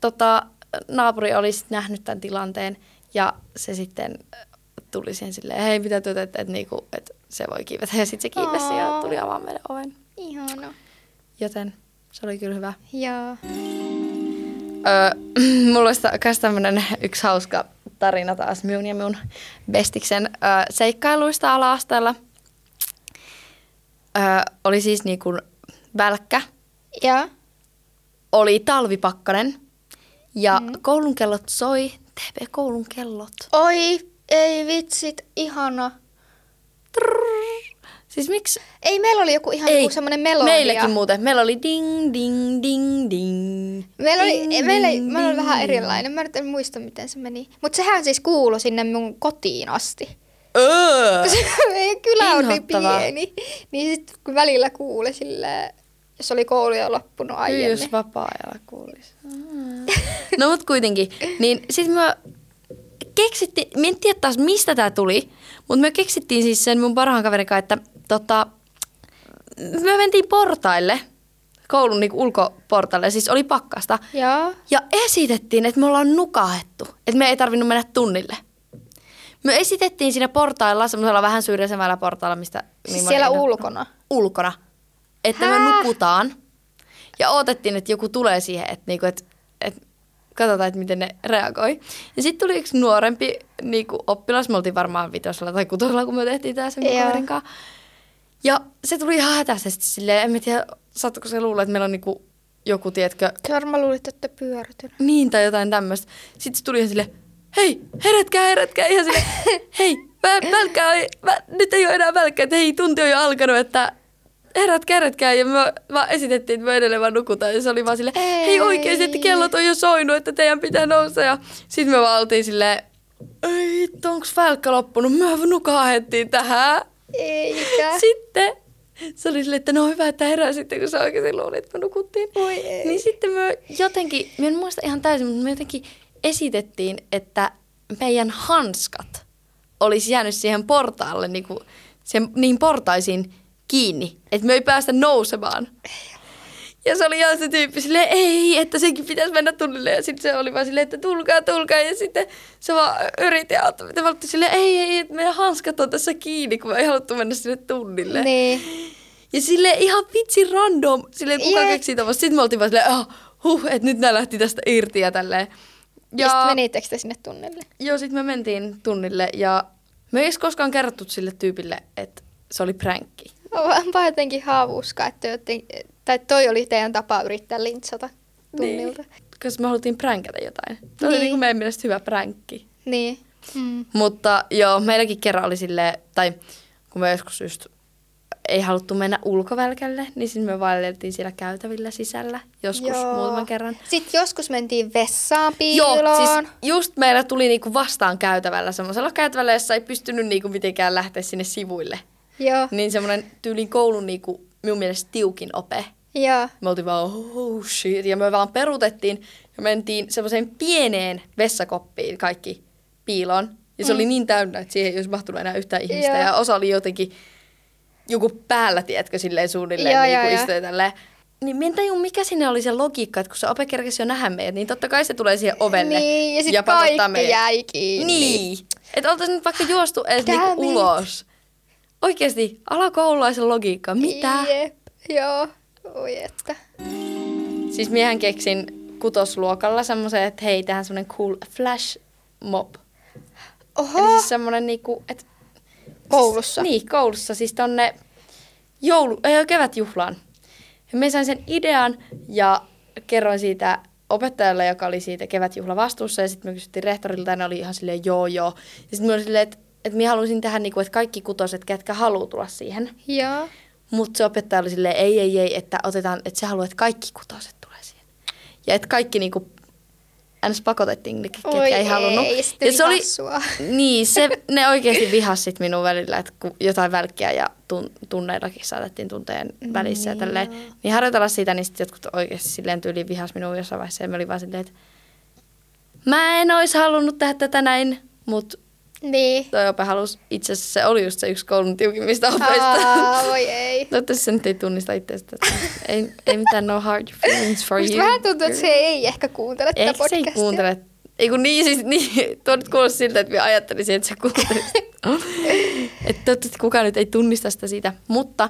tota, naapuri oli sit nähnyt tämän tilanteen ja se sitten tuli siihen silleen, hei mitä tuota, että, että, niinku, että se voi kiivetä. Ja sitten se kiivesi ja tuli avaamaan meidän oven. Ihana. Joten se oli kyllä hyvä. Joo. Öö, mulla olisi myös tämmöinen yksi hauska tarina taas minun ja minun bestiksen öö, seikkailuista ala-asteella. Öö, oli siis niin kuin välkkä, Ja. oli talvipakkanen ja mm. koulun kellot soi. TP koulun kellot. Oi, ei vitsit, ihana. Siis miksi? Ei, meillä oli joku ihan Ei, joku semmoinen melodia. Meilläkin muuten. Meillä oli ding, ding, ding, ding. Meillä oli, Ding, meillä, ding, meillä oli ding, vähän erilainen. Mä nyt en muista, miten se meni. Mutta sehän siis kuului sinne mun kotiin asti. Öö. Meidän kylä on niin pieni. Niin sitten kun välillä kuuli silleen, jos oli koulu jo loppunut Kyllä, aiemmin. jos vapaa-ajalla kuulisi. No mut kuitenkin. Niin sit me keksittiin, mä en tiedä taas mistä tää tuli, mutta me keksittiin siis sen mun parhaan kaverin kanssa, että tota, me mentiin portaille, koulun niinku ulkoportaille, siis oli pakkasta. Joo. Ja esitettiin, että me ollaan nukahettu, että me ei tarvinnut mennä tunnille. Me esitettiin siinä portailla, semmoisella vähän syrjäisemmällä portailla, mistä... Siis niin siellä moni- ulkona. ulkona. Että me Häh? nukutaan. Ja odotettiin, että joku tulee siihen, että, niinku, että, että katsotaan, että miten ne reagoi. Ja sitten tuli yksi nuorempi niinku, oppilas, me oltiin varmaan vitosella tai kutosella, kun me tehtiin tämä sen kaverin kanssa. Ja se tuli ihan hätäisesti silleen, en mä tiedä, saatko se luulla, että meillä on niinku, joku, tiedätkö, Se varmaan luulit, että pyörätyn. niin tai jotain tämmöistä. Sitten se tuli ihan silleen, hei, herätkää, herätkää. Ihan silleen, hei, väl, välkkää, ei- vä, nyt ei ole enää välkkää, että hei, tunti on jo alkanut, että herätkää, herätkää. Ja me vaan esitettiin, että me edelleen vaan nukutaan. Ja se oli vaan silleen, hei Ei. oikeasti, että kellot on jo soinut, että teidän pitää nousta. Ja sitten me vaan oltiin silleen, ei onks välkkä loppunut? Me nukahettiin tähän. Eikä. Sitten se oli silleen, että no hyvä, että herää sitten, kun sä oikeasti luulit, että me nukuttiin. Voi ei. Niin sitten me jotenkin, mä en muista ihan täysin, mutta me jotenkin esitettiin, että meidän hanskat olisi jäänyt siihen portaalle, niin, kuin, siihen, niihin portaisiin kiinni, että me ei päästä nousemaan. Ja se oli ihan se tyyppi silleen, ei, että senkin pitäisi mennä tunnille. Ja sitten se oli vaan silleen, että tulkaa, tulkaa. Ja sitten se vaan yritti auttaa. Me oltiin silleen, ei, ei, että meidän hanskat on tässä kiinni, kun me ei haluttu mennä sinne tunnille. Niin. Ja sille ihan vitsi random, sille kuka Jep. keksii tämmöistä. Sitten me oltiin vaan silleen, oh, huh, että nyt nää lähti tästä irti ja tälleen. Ja, ja sitten menittekö te sinne tunnille? Joo, sitten me mentiin tunnille ja me ei edes koskaan kerrottu sille tyypille, että se oli pränkki. Onpa jotenkin haavuuska, että joten, tai toi oli teidän tapa yrittää lintsata tunnilta. Niin. Koska me haluttiin pränkätä jotain. Se oli Niin. niinku meidän mielestä hyvä pränkki. niin. Mm. Mutta joo, meilläkin kerran oli silleen, tai kun me joskus just ei haluttu mennä ulkovälkälle, niin sitten me vaelleltiin siellä käytävillä sisällä joskus Joo. muutaman kerran. Sitten joskus mentiin vessaan Joo, piiloon. siis just meillä tuli niinku vastaan käytävällä semmoisella käytävällä, jossa ei pystynyt niinku mitenkään lähteä sinne sivuille. Joo. Niin semmoinen tyylin koulun niinku, minun mielestä tiukin ope. Joo. Me oltiin vaan, oh shit, ja me vaan peruutettiin ja mentiin semmoiseen pieneen vessakoppiin kaikki piiloon. Ja se Mm. oli niin täynnä, että siihen ei olisi mahtunut enää yhtään ihmistä. Joo. Ja osa oli jotenkin joku päällä, tiedätkö, silleen suunnilleen, Joo, niin kuin istui tälleen. Niin mä en tajua, mikä sinne oli se logiikka, että kun se ope kerkesi jo nähdä meidät, niin totta kai se tulee siihen ovelle. Niin, ja sitten kaikki meidät. jäi kiinni. Niin. Että oltaisiin nyt vaikka juostu edes niinku ulos. Oikeesti, alakoululaisen logiikka. Mitä? Jep. Joo. Oi että. Siis miehän keksin kutosluokalla semmoisen, että hei, tähän semmoinen cool flash mob. Oho. Eli siis semmoinen niinku, että... Koulussa? Niin, koulussa. Siis tonne joulu, ei, kevätjuhlaan. Ja me sain sen idean ja kerroin siitä opettajalle, joka oli siitä kevätjuhla vastuussa. Ja sitten me kysyttiin rehtorilta ja ne oli ihan silleen joo joo. Ja sitten me oli silleen, että, että minä haluaisin tehdä niinku, että kaikki kutoset, ketkä haluaa tulla siihen. Joo. Mutta se opettaja oli silleen, ei, ei, ei, että otetaan, että se haluaa, että kaikki kutoset tulee siihen. Ja että kaikki niinku, ns. pakotettiin, ne, ketkä Oi ei halunnut. ei, ja se oli, sua. niin, se, ne oikeasti vihas sit minun välillä, että kun jotain välkkiä ja tun, tunneillakin saatettiin tunteen välissä ja Niin tälleen. joo. Niin harjoitella siitä, niin sitten jotkut oikeasti silleen tyyliin vihas minua jossain vaiheessa. Ja me oli vaan silleen, että mä en olisi halunnut tehdä tätä näin, mutta Niin. toi ope halusi, itse asiassa se oli just se yksi koulun tiukimmista opeista. Aa, voi ei. Toivottavasti se nyt ei tunnista itsestä. ei, ei mitään no hard feelings for Musta you. vähän tuntuu, että se ei ehkä kuuntele tätä Ehkä se ei podcastia. kuuntele. Ei kun niin, siis niin, tuo nyt kuulosti siltä, että minä ajattelisin, että se kuuntelisi. että toivottavasti kukaan nyt ei tunnista sitä siitä. Mutta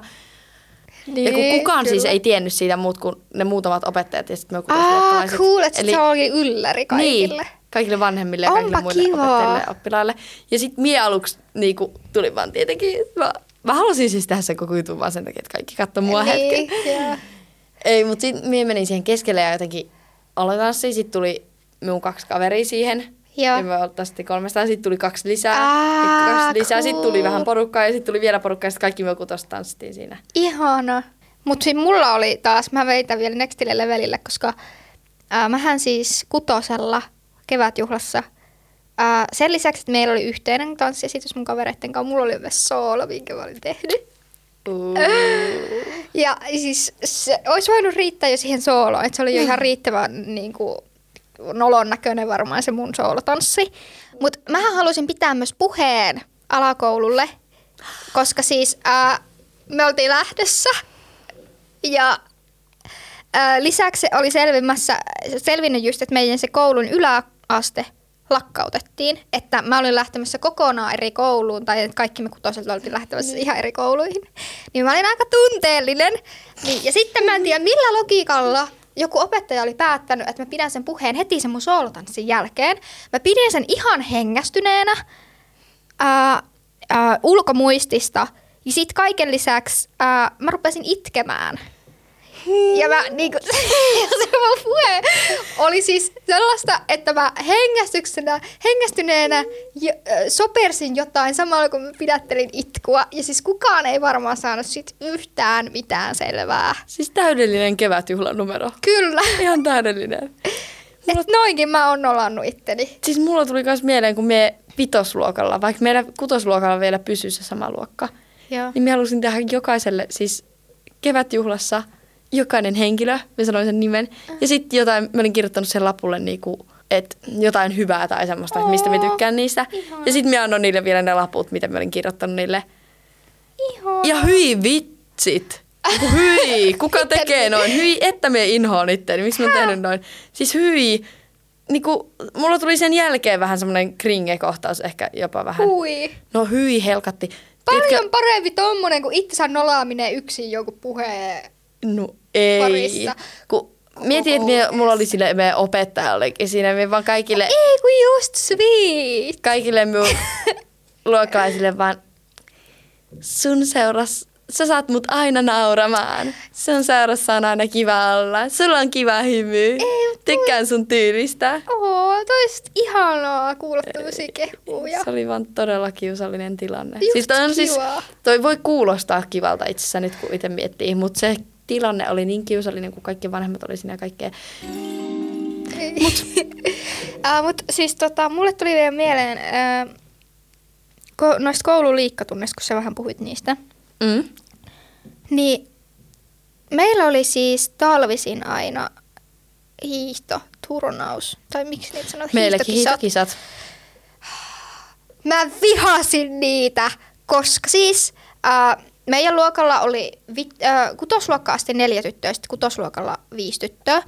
niin, ja kun kukaan kyllä. siis ei tiennyt siitä muut kuin ne muutamat opettajat ja sitten me Aa, kuutosluokkalaiset. cool, että Eli... se olikin ylläri kaikille. Niin, kaikille vanhemmille ja kaikille muille kivaa. opettajille oppilaille. Ja sitten mie aluksi niinku, tuli vaan tietenkin, mä, mä halusin siis tehdä sen koko jutun vaan sen takia, että kaikki katsoi mua niin, hetken. joo. Ei, mutta sitten mie menin siihen keskelle ja jotenkin aloitan Sitten tuli minun kaksi kaveria siihen. Joo. Ja me oltaan sitten 300, sitten tuli kaksi lisää. Aa, kaksi lisää, sitten tuli cool. vähän porukkaa ja sitten tuli vielä porukkaa ja sitten kaikki me kutos tanssittiin siinä. Ihana. Mutta siis mulla oli taas, mä veitän vielä nextille levelille, koska ää, mähän siis kutosella kevätjuhlassa, ää, sen lisäksi, että meillä oli yhteinen tanssiesitys mun kavereitten kanssa, mulla oli myös soolo, minkä mä olin tehnyt. Uh. Ja siis se olisi voinut riittää jo siihen sooloon, että se oli jo ihan riittävän niin kuin, nolon näköinen varmaan se mun soolotanssi. Mutta mähän halusin pitää myös puheen alakoululle, koska siis ää, me oltiin lähdössä ja ää, lisäksi oli selvimässä, selvinnyt just, että meidän se koulun yläaste lakkautettiin, että mä olin lähtemässä kokonaan eri kouluun, tai että kaikki me kutoselta oltiin lähtemässä ihan eri kouluihin, niin mä olin aika tunteellinen. Niin, ja sitten mä en tiedä, millä logiikalla joku opettaja oli päättänyt, että mä pidän sen puheen heti sen mun soolotanssin jälkeen. Mä pidin sen ihan hengästyneenä ää, ää, ulkomuistista, ja sitten kaiken lisäksi ää, mä rupesin itkemään. Ja mä niinku, se mun puhe oli siis sellaista, että mä hengästyksenä, hengästyneenä sopersin jotain samalla kun mä pidättelin itkua. Ja siis kukaan ei varmaan saanut sit yhtään mitään selvää. Siis täydellinen kevätjuhlanumero. Kyllä. Ihan täydellinen. Et noinkin mä oon nolannut itteni. Siis mulla tuli myös mieleen, kun me vitosluokalla, vaikka meillä kutosluokalla vielä pysyy se sama luokka, Joo. niin mä halusin tehdä jokaiselle, siis kevätjuhlassa jokainen henkilö, mä sanoin sen nimen, ja sitten jotain, mä olin kirjoittanut sen lapulle niinku, että jotain hyvää tai semmoista, että mistä mä tykkään niistä. ihana. Ja sitten mä annoin niille vielä ne laput, mitä mä olin kirjoittanut niille. Ihana. Ja hyi vitsit! Hyi! Kuka tekee noin? Hyi, että me inhoon itteeni. Miksi mä oon tehnyt noin? Siis hyi! Niinku, mulla tuli sen jälkeen vähän semmoinen kringe-kohtaus ehkä jopa vähän. Hui. No hyi helkatti. Paljon Tiedätkö- parempi tommonen kuin itsensä nolaaminen yksin joku puheen. No ei. Parissa. Kun mietin, että me, mulla oli sille meidän opettajallekin siinä, me vaan kaikille, Ei kun just sweet. kaikille minun luokkalaisille vaan, sun seuras, sä saat mut aina nauramaan. Sun seurassa on aina kiva olla. Sulla on kiva hymy. mut Tykkään sun tyylistä. Oo, toista ihanaa kuulla tämmöisiä kehuja. Se oli vaan todella kiusallinen tilanne. Just siis toi, on siis, kiva. toi voi kuulostaa kivalta itse asiassa nyt, kun itse miettii, mutta se tilanne oli niin kiusallinen, kun kaikki vanhemmat oli siinä ja kaikkea. Mut. mut siis tota, mulle tuli vielä mieleen uh, ko- noista koululiikkatunneista, kun sä vähän puhuit niistä. Mm. Niin meillä oli siis talvisin aina hiihtoturnaus. Tai miksi niitä sanoo? Meilläkin Hiihtokisat. hiihtokisat. Mä vihasin niitä, koska siis äh, meidän luokalla oli vi, äh, kutosluokka asti neljä tyttöä, sitten kutosluokalla viisi tyttöä.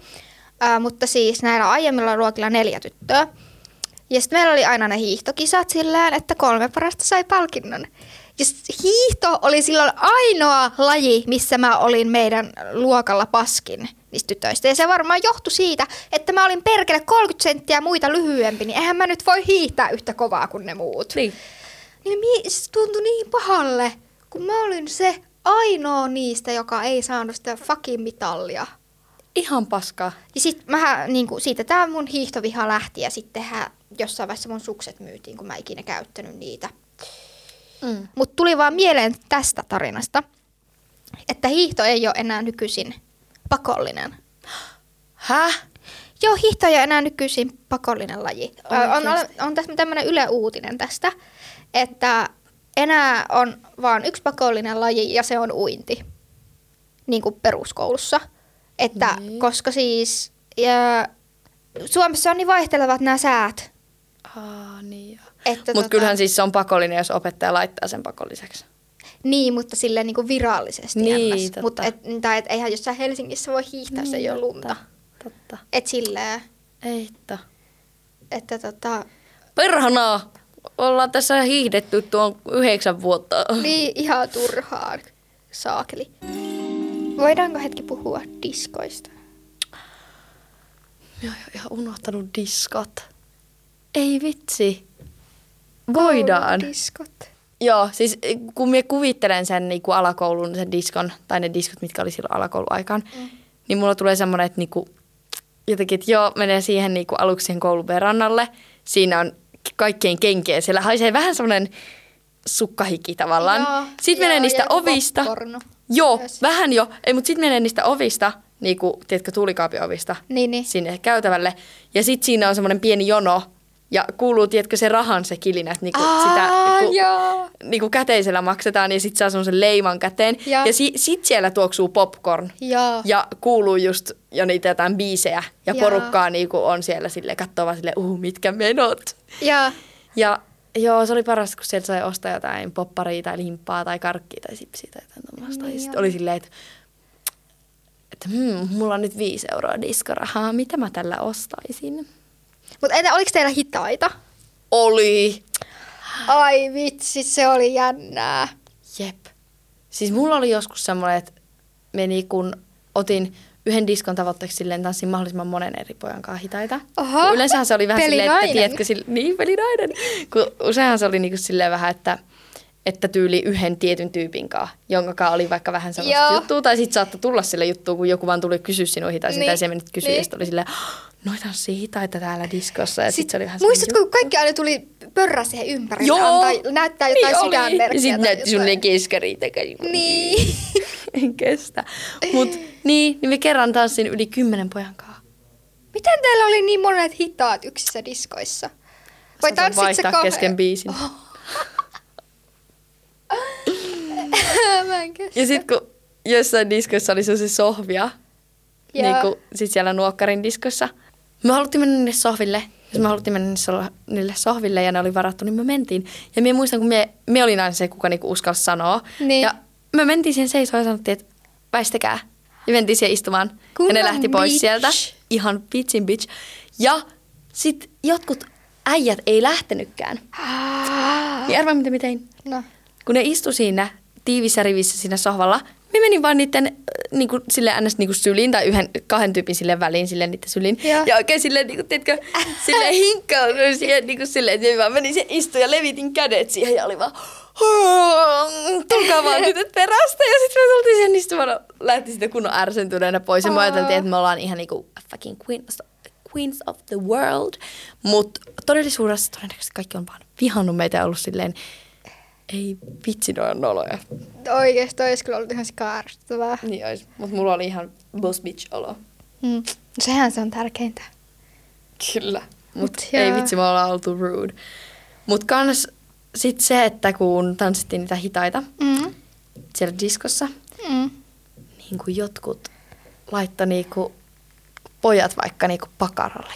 Äh, mutta siis näillä aiemmilla luokilla neljä tyttöä. Ja sitten meillä oli aina ne hiihtokisat silleen, että kolme parasta sai palkinnon. Ja hiihto oli silloin ainoa laji, missä mä olin meidän luokalla paskin niistä tytöistä. Ja se varmaan johtui siitä, että mä olin perkele 30 senttiä muita lyhyempi, niin eihän mä nyt voi hiihtää yhtä kovaa kuin ne muut. Niin. Niin mi- se tuntui niin pahalle, kun mä olin se ainoa niistä, joka ei saanut sitä fucking mitallia. Ihan paskaa. Ja sit mä, niin kuin, siitä tää mun hiihtoviha lähti ja sittenhän jossain vaiheessa mun sukset myytiin, kun mä ikinä käyttänyt niitä. Mm. Mutta tuli vaan mieleen tästä tarinasta, että hiihto ei ole enää nykyisin pakollinen. Häh? Joo, hiihto ei ole enää nykyisin pakollinen laji. Ö, On, on, on tässä tämmöinen Yle Uutinen tästä, että enää on vaan yksi pakollinen laji ja se on uinti, niin kuin peruskoulussa. Että Niin. koska siis ja, Suomessa on niin vaihtelevat nämä säät. Aa, niin Mutta kyllähän siis se on pakollinen, jos opettaja laittaa sen pakolliseksi. Niin, mutta silleen niin kuin virallisesti. Niin, totta. Mutta et, tai et, eihän jossain Helsingissä voi hiihtää, se ei ole lunta. Totta. totta. Et silleen, Ei totta. että tota, Perhana! Ollaan tässä hiihdetty tuon yhdeksän vuotta. niin ihan turhaan saakeli. Voidaanko hetki puhua diskoista? Mä oon ihan unohtanut diskot. Ei vitsi. Voidaan. Diskot. Joo, siis kun mä kuvittelen sen niin kuin alakoulun, sen diskon, tai ne diskot, mitkä oli silloin alakouluaikaan, mm. niin mulla tulee semmoinen, että niinku, jotenkin, että joo, menee siihen niinku aluksi siihen koulun verannalle, siinä on kaikkein kenkeä. Siellä haisee vähän semmoinen sukkahiki tavallaan. Joo, sitten joo, menee niistä ovista. popcornu Joo, myös. vähän jo. Ei, mutta sitten menee niistä ovista, niin kuin, tiedätkö, tuulikaapin ovista Niin, niin. sinne käytävälle. Ja sitten siinä on semmoinen pieni jono. Ja kuuluu, tiedätkö, se rahan se kilinä, että niinku Aa, sitä niinku, joo. niinku käteisellä maksetaan ja sitten saa semmoisen leiman käteen. Ja. Ja, si- sitten siellä tuoksuu popcorn. Joo. Ja kuuluu just jo niitä jotain biisejä. Ja Joo. porukkaa niinku on siellä sille katsoo vaan silleen, uh, mitkä menot. Ja, Ja joo, se oli parasta, kun sieltä sai ostaa jotain popparia tai limppaa tai karkkia tai sipsiä tai jotain tuommoista. Niin ja sitten oli silleen, että, että hmm, mulla on nyt viisi euroa diskorahaa, mitä mä tällä ostaisin? Mutta entä oliko teillä hitaita? Oli. Ai vitsi, se oli jännää. Jep. Siis mulla oli joskus semmoinen, että meni kun otin yhden diskon tavoitteeksi silleen tanssin mahdollisimman monen eri pojan kanssa hitaita. Oho. Yleensähän se oli vähän silleen, että tiedätkö, sille, niin pelinainen. Kun useinhan se oli niinku silleen vähän, että että tyyli yhden tietyn tyypin kanssa, jonka kanssa oli vaikka vähän sellaista Joo. juttua, tai sitten saattoi tulla sille juttua, kun joku vaan tuli kysyä sinua hitaisen, Niin. tai se menit kysyä, Niin. ja oli silleen, noita tanssii hitaita täällä diskossa, ja sitten sit se oli vähän Muistatko, kun kaikki aina tuli pörrä siihen ympärille, Joo. antaa, näyttää jotain niin sydänmerkkiä. Ja sitten näytti keskarit takaisin. Niin. en kestä. Mut niin, niin me kerran tanssin yli kymmenen pojan kanssa. Miten teillä oli niin monet hitaat yksissä diskoissa? Vai Sä tanssit se kahden? kesken biisin. Mä en kestä. Ja sitten kun jossain diskoissa oli sellaisia sohvia, Joo. niin kuin sit siellä Nuokkarin diskossa, me haluttiin mennä niille sohville. Jos me haluttiin mennä niille so- niille sohville ja ne oli varattu, niin me mentiin. Ja me muistan, kun me, me olin aina se, kuka niinku uskalsi sanoa. Niin. Ja me mentiin siihen seisoon ja sanottiin, että väistäkää. Ja mentiin siihen istumaan. ja Kunnon ne lähti pois bitch. sieltä. Ihan bitchin bitch. Ja sitten jotkut äijät ei lähtenytkään. Niin arvaa, mitä mä tein? No. kun ne istu siinä tiivissä rivissä siinä sohvalla, me menin vaan niiden äh, niinku, sille ns. Niinku syliin tai yhden, kahden tyypin sille väliin sille niiden syliin. Joo. Ja oikein silleen, niinku, tiedätkö, silleen hinkkauduin siihen niinku silleen, että mä vaan menin siihen istuun ja levitin kädet siihen ja oli vaan tulkaa vaan tytöt perästä. Ja sitten me tultiin siihen istumaan, ja lähti sitten kunnon ärsentyneenä pois. Ja me ajateltiin, että me ollaan ihan niinku fucking queens, queens of the world. Mutta todellisuudessa todennäköisesti kaikki on vaan vihannut meitä ja ollut silleen, ei vitsi, noin noloja. Oikeesti olisi kyllä ollut ihan sikaarstuttavaa. Niin ois, mutta mulla oli ihan boss bitch olo. Mm. Sehän se on tärkeintä. Kyllä. Mut Mut ei vitsi, me ollaan oltu rude. Mut kans sit se, että kun tanssittiin niitä hitaita Mm. siellä diskossa, Mm. niin kuin jotkut laittoi niinku pojat vaikka niinku pakaralle.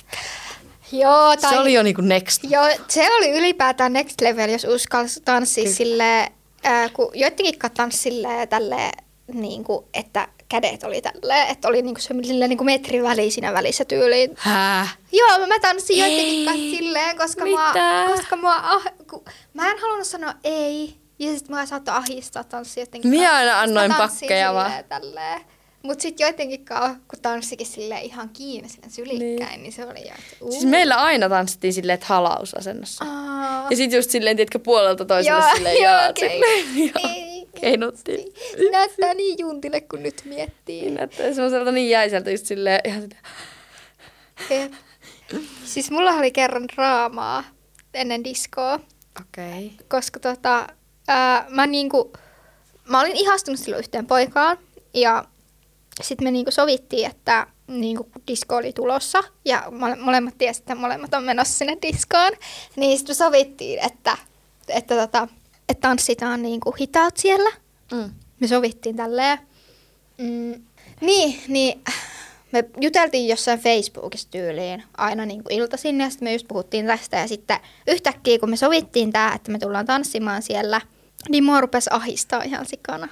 Joo, tai... Se oli jo niinku next. Joo, se oli ylipäätään next level, jos uskalsi tanssia Kyllä. silleen, äh, kun joidenkin tanssi silleen tälleen, niin kuin, että kädet oli tälleen, että oli niinku se silleen, niinku metri väli siinä välissä tyyliin. Hää? Joo, mä tanssin joidenkin kanssa silleen, koska Mitä? mua, koska mua ah, ku, mä en halunnut sanoa ei, ja sitten mua saattoi ahistaa tanssia jotenkin. Minä aina mä annoin pakkeja vaan. silleen Tälleen. Mut sit joidenkin kanssa, kun tanssikin sille ihan kiinni sinne sylikkäin, niin, niin se oli jo, että uu. Siis meillä aina tanssittiin silleen, että halausasennossa. Aa. Ja sit just silleen, tiedätkö, puolelta toiselle Joo, silleen joo, jalat okei. silleen. Ja Ei, keinuttiin. Se näyttää niin juntille, kun nyt miettii. Niin näyttää semmoiselta niin jäiseltä just silleen ihan sitä. Jep. Siis mulla oli kerran draamaa ennen diskoa, Okei. Okay. koska tota, ää, mä niinku, mä olin ihastunut silloin yhteen poikaan ja sitten me niinku sovittiin, että niinku, disko oli tulossa ja mole, molemmat tiesi, että molemmat on menossa sinne diskoon, niin sitten me sovittiin, että, että, tota, että tanssitaan niinku hitaat siellä. Mm. Me sovittiin tälleen. Mm, niin, niin me juteltiin jossain Facebookissa tyyliin aina niin kuin iltaisin ja sitten me just puhuttiin tästä ja sitten yhtäkkiä kun me sovittiin tämä, että me tullaan tanssimaan siellä, niin mua rupesi ahistaa ihan sikana.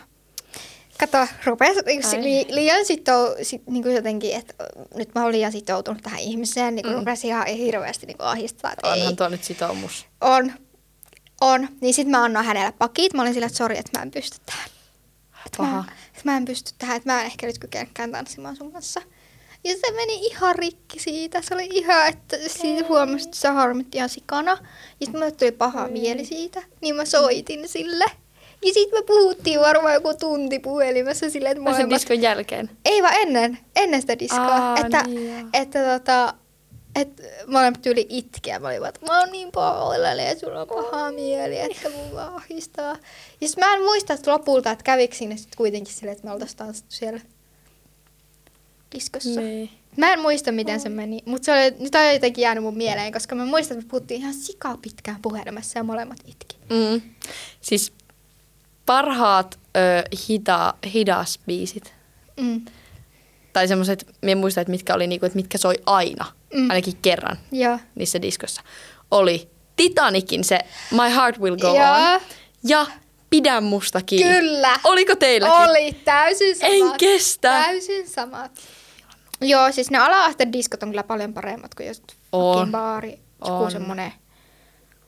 Kato, rupesi Ai. li, liian sitou, sit, niin kuin jotenkin, että nyt mä olen liian sitoutunut tähän ihmiseen, niin Mm. mm. rupesi ihan hirveästi niin kuin ahistaa, että ei. Onhan tuo nyt sitoumus. On. On. Niin sit mä annoin hänelle pakit. Mä olin sillä, että sori, että mä en pysty tähän. Että Paha. mä, että mä en pysty tähän, että mä en ehkä nyt kykenekään tanssimaan sun kanssa. Ja se meni ihan rikki siitä. Se oli ihan, että siitä huomasi, että se harmitti ihan sikana. Ja sitten mulle tuli paha mieli siitä. Niin mä soitin sille. Ja sitten me puhuttiin varmaan joku tunti puhelimessa silleen, että sen molemmat... diskon jälkeen? Ei vaan ennen, ennen sitä diskoa. Aa, että, niin joo. että tota, että molemmat tyyli itkeä. Mä olin vaan, että mä oon niin pahoillani ja sulla on paha mieli, että mun vaan ahistaa. Ja sit mä en muista että lopulta, että kävikö siinä sitten kuitenkin silleen, että me oltais tanssittu siellä diskossa. Niin. Mä en muista, miten se meni, mutta se oli, nyt on jotenkin jäänyt mun mieleen, koska mä muistan, että me puhuttiin ihan sikaa pitkään puhelimessa ja molemmat itki. Mm. Siis parhaat ö, hita, hidas biisit. Mm. Tai semmoiset, en muista, että mitkä oli niinku, että mitkä soi aina, Mm. ainakin kerran Joo. niissä diskossa. Oli Titanikin se My Heart Will Go Joo. On ja Pidä musta kiinni. Kyllä. Oliko teilläkin? Oli täysin samat. En kestä. Täysin samat. Joo, siis ne ala diskot on kyllä paljon paremmat kuin just On. baari. Joku On. semmonen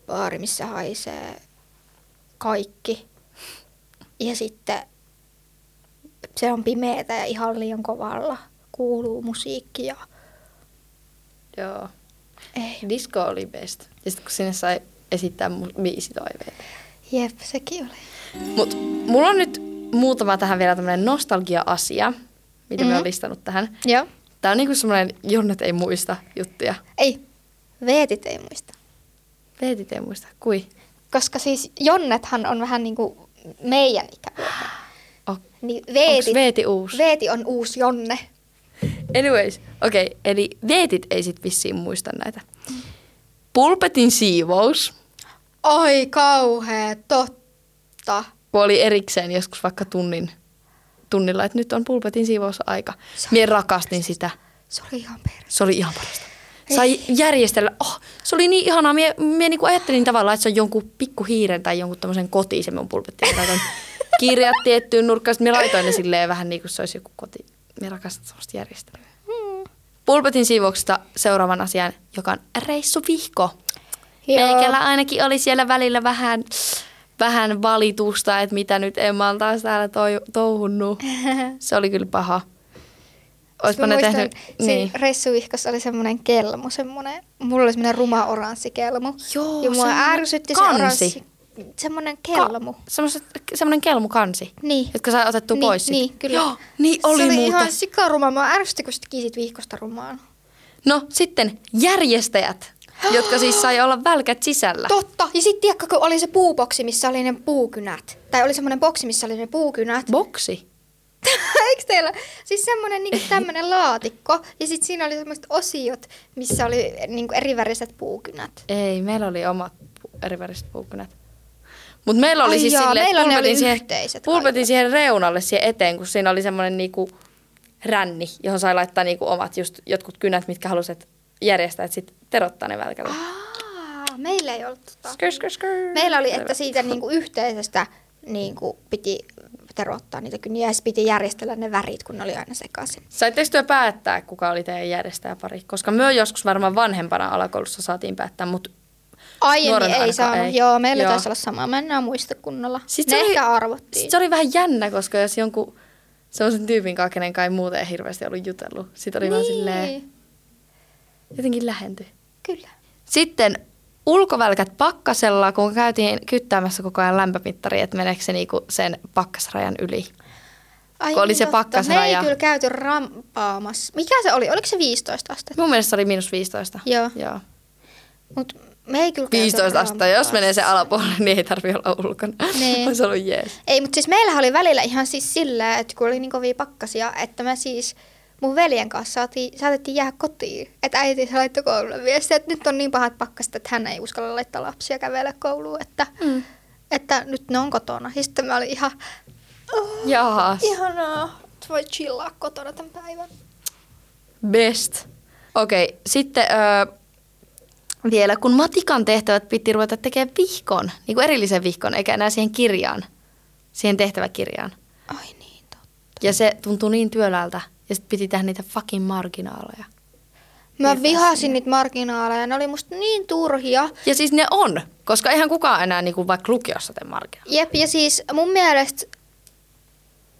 baari, missä haisee kaikki. Ja sitten se on pimeetä ja ihan liian kovalla. Kuuluu musiikki ja Joo. ei. Disco oli best. Ja sitten kun sinne sai esittää biisitoiveita. Jep, sekin oli. Mut mulla on nyt muutama tähän vielä tämmönen nostalgia-asia, mitä mm-hmm. mä oon listannut tähän. Joo. Tää on niinku semmonen Jonnet ei muista juttuja. Ei, Veetit ei muista. Veetit ei muista. Kui? Koska siis Jonnethan on vähän niinku meidän ikäluokka. Oh. Niin Onks Veetit, Veeti uusi? Veeti on uusi Jonne. Anyways, okei, okay, eli Veetit ei sit vissiin muista näitä. Pulpetin siivous, Oi kauhea, totta. kun oli erikseen joskus vaikka tunnin, tunnilla, että nyt on pulpetin siivousaika. Mie rakastin sitä. Se oli ihan perus. Se oli ihan parasta. Sai järjestellä. Oh, se oli niin ihanaa. Mie, mie niinku ajattelin tavallaan, että se on jonkun pikkuhiiren tai jonkun tämmöisen koti se mun pulpetti. Kirjat tiettyyn nurkkaan. Sitten mie laitoin ne silleen vähän niin kuin se olisi joku koti. Mie rakastan sellaista järjestelyä. Hmm. Pulpetin siivouksesta seuraavan asian, joka on reissuvihko. Joo. Meikällä ainakin oli siellä välillä vähän, vähän valitusta, että mitä nyt Emma on taas täällä toi, touhunnut. Se oli kyllä paha. Mä ne muistan, tehnyt... Niin. reissuvihkossa oli semmoinen kelmu, semmoinen, mulla oli semmoinen ruma oranssi kelmu. Joo, ja mua semmoinen ärsytti se kansi. oranssi, semmoinen kelmu. Ka- semmoinen kelmukansi, Niin. jotka sai otettua Niin, pois sit. niin, kyllä. Joo, niin oli se oli muuten. ihan sikaruma. Mä ärsytti, kun sit kiisit vihkosta rumaan. No sitten järjestäjät, jotka siis sai olla välkät sisällä. Totta. Ja sitten tiedätkö, kun oli se puuboksi, missä oli ne puukynät. Tai oli semmoinen boksi, missä oli ne puukynät. Boksi. Eikö teillä? Siis semmoinen niinku tämmönen laatikko. Ja sitten siinä oli semmoiset osiot, missä oli niinku eriväriset puukynät. Ei, meillä oli omat pu- eriväriset puukynät. Mutta meillä oli Ai siis jaa, silleen, meillä ne oli pulpetin siihen, yhteiset pulpetin siihen reunalle siihen eteen, kun siinä oli semmoinen niinku ränni, johon sai laittaa niinku omat just jotkut kynät, mitkä halusit järjestää, että sitten terottaa ne välkällä. Aa, meillä ei ollut tota. Skr, skr, skr. Meillä oli, että siitä niinku yhteisestä niinku piti terottaa niitä kyniä ja piti järjestellä ne värit, kun ne oli aina sekaisin. Saitteko työ päättää, kuka oli teidän järjestäjäpari? Koska me joskus varmaan vanhempana alakoulussa saatiin päättää, mutta Aiemmin ei saanut. ei. Joo, meillä Joo. taisi olla sama. Mä en enää muista kunnolla. Sit ne se oli- ehkä arvottiin. sit se oli vähän jännä, koska jos jonkun sellaisen tyypin kanssa, kenen kai muuten ei hirveästi ollut jutellut, sit oli vaan silleen, Niin, jotenkin lähentyi. kyllä. Sitten ulkovälkät pakkasella, kun käytiin kyttäämässä koko ajan lämpömittari, että meneekö se niinku sen pakkasrajan yli. Ai Kun oli se pakkasraja. Me ei kyllä käyty rampaamassa. Mikä se oli? Oliko se 15 astetta? Mun mielestä se oli miinus 15. Joo. Joo. Mut me ei kyllä käyty 15 astetta. Jos menee se alapuolelle, niin ei tarvi olla ulkona. Niin. Olisi ollut jees. Ei, mutta siis meillähän oli välillä ihan siis silleen, että kun oli niin kovia pakkasia, että me siis mun veljen kanssa saatiin, saatettiin jäädä kotiin. Että äiti laittoi koululle viestiä, että nyt on niin pahat pakkaset, että hän ei uskalla laittaa lapsia kävellä kouluun, että, Mm. että nyt ne on kotona. Ja sitten mä olin ihan, oh, Jaas. ihanaa, voi chillaa kotona tämän päivän. Best. Okei, okay, sitten öö, vielä kun matikan tehtävät piti ruveta tekemään vihkon, niin kuin erillisen vihkon, eikä enää siihen kirjaan, siihen tehtäväkirjaan. Ai niin, totta. Ja se tuntui niin työläältä. Ja sitten piti tehdä niitä fucking marginaaleja. Mä vihasin niitä marginaaleja, ne oli musta niin turhia. Ja siis ne on, koska eihän kukaan enää niinku vaikka lukiossa tee marginaaleja. Jep, ja siis mun mielestä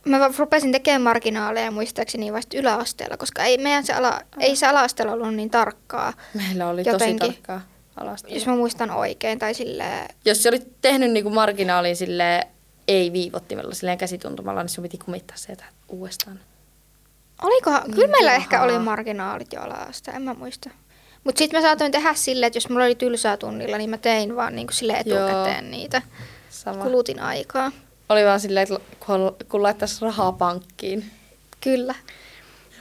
mä rupesin tekemään marginaaleja muistaakseni vasta yläasteella, koska ei meidän se, ala, ei se ala-asteella ollut niin tarkkaa, Meillä oli Jotenkin. tosi tarkkaa alasta. jos mä muistan oikein, tai silleen, Jos se olit tehnyt niinku marginaalin sille ei viivottimella, silleen käsituntumalla, niin sun piti kumittaa se uudestaan. Olikohan, Niin kyllä meillä ehkä oli marginaalit jo ala en mä muista. Mutta sitten mä saatoin tehdä silleen, että jos mulla oli tylsää tunnilla, niin mä tein vaan niinku sille etukäteen Joo. niitä. Sama. Kulutin aikaa. Oli vaan silleen, että kun, kun laittaisi rahaa pankkiin. Kyllä.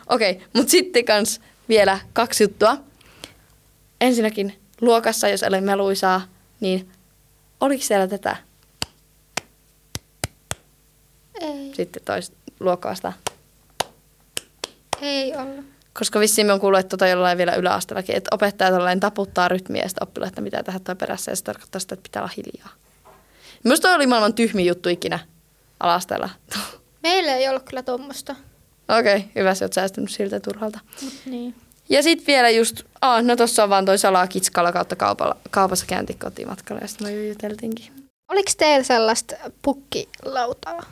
Okei, okay, mutta sitten kans vielä kaksi juttua. Ensinnäkin luokassa, jos oli meluisaa, niin oliko siellä tätä Ei, sitten toista luokkaasta? Ei ollut. Koska vissiin me on kuullut, että tota jollain vielä yläasteellakin, että opettaja tällainen taputtaa rytmiä ja sitten oppilaat, että mitä tehdä toi perässä ja se tarkoittaa sitä, että pitää olla hiljaa. Minusta toi oli maailman tyhmin juttu ikinä alasteella. Meillä ei ollut kyllä tuommoista. Okei, okay, hyvä, sä oot säästynyt siltä turhalta. Niin. Ja sitten vielä just, aa, no tossa on vaan toi salaa kitskalla kautta kaupalla, kaupassa käynti kotimatkalla ja sitten me juteltiinkin. Oliko teillä sellaista pukkilautaa?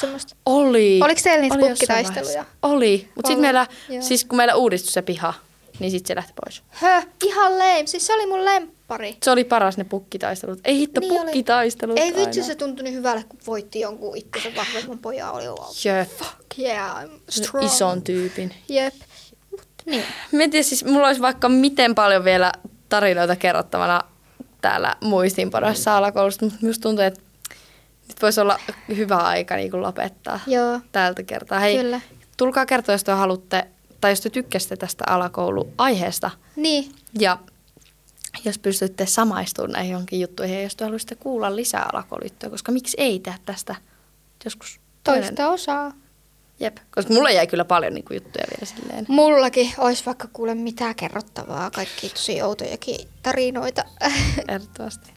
Semmoista. Oli. Oliko teillä niitä Oli vaiheessa. Oli, mutta sitten meillä, joo. siis kun meillä uudistui se piha, niin sitten se lähti pois. Hö, ihan lame. Siis se oli mun lemppari. Se oli paras ne pukkitaistelut. Ei hitto, Niin oli. pukkitaistelut Ei vitsi, se tuntui niin hyvälle, kun voitti jonkun itsensä vahvemman pojan. Oli wow. Jep. Fuck yeah, I'm strong. Ison tyypin. Jep. Mut niin. Tiedä, siis mulla olisi vaikka miten paljon vielä tarinoita kerrottavana täällä muistiinpanoissa alakoulusta, mutta minusta tuntuu, että nyt voisi olla hyvä aika niin kuin lopettaa Joo. tältä kertaa. Hei, Kyllä. tulkaa kertoa, jos te haluatte, tai jos te tykkäsitte tästä alakouluaiheesta. Niin. Ja jos pystytte samaistumaan näihin jonkin juttuihin, ja jos te haluaisitte kuulla lisää alakoulujuttuja, koska miksi ei tehdä tästä joskus toinen. Toista osaa. Jep, koska mulle jäi kyllä paljon niin kuin, juttuja vielä silleen. Mullakin olisi vaikka kuule mitään kerrottavaa. Kaikki tosi outojakin tarinoita. Ehdottomasti.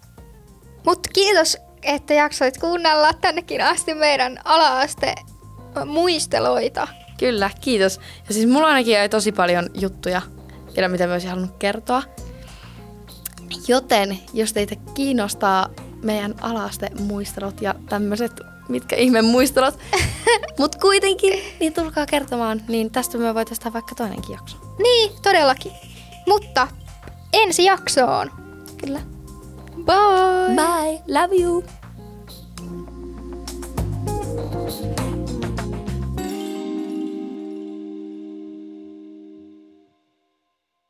Mutta kiitos, että jaksoit kuunnella tännekin asti meidän ala-aste muisteloita. Kyllä, kiitos. Ja siis mulla ainakin jäi tosi paljon juttuja vielä, mitä mä olisin halunnut kertoa. Joten, jos teitä kiinnostaa meidän alaste muistelot ja tämmöiset, mitkä ihme muistelot, mutta kuitenkin, niin tulkaa kertomaan, niin tästä me voitaisiin tehdä vaikka toinenkin jakso. Niin, todellakin. Mutta ensi jaksoon. Kyllä. Bye! Bye, love you! house.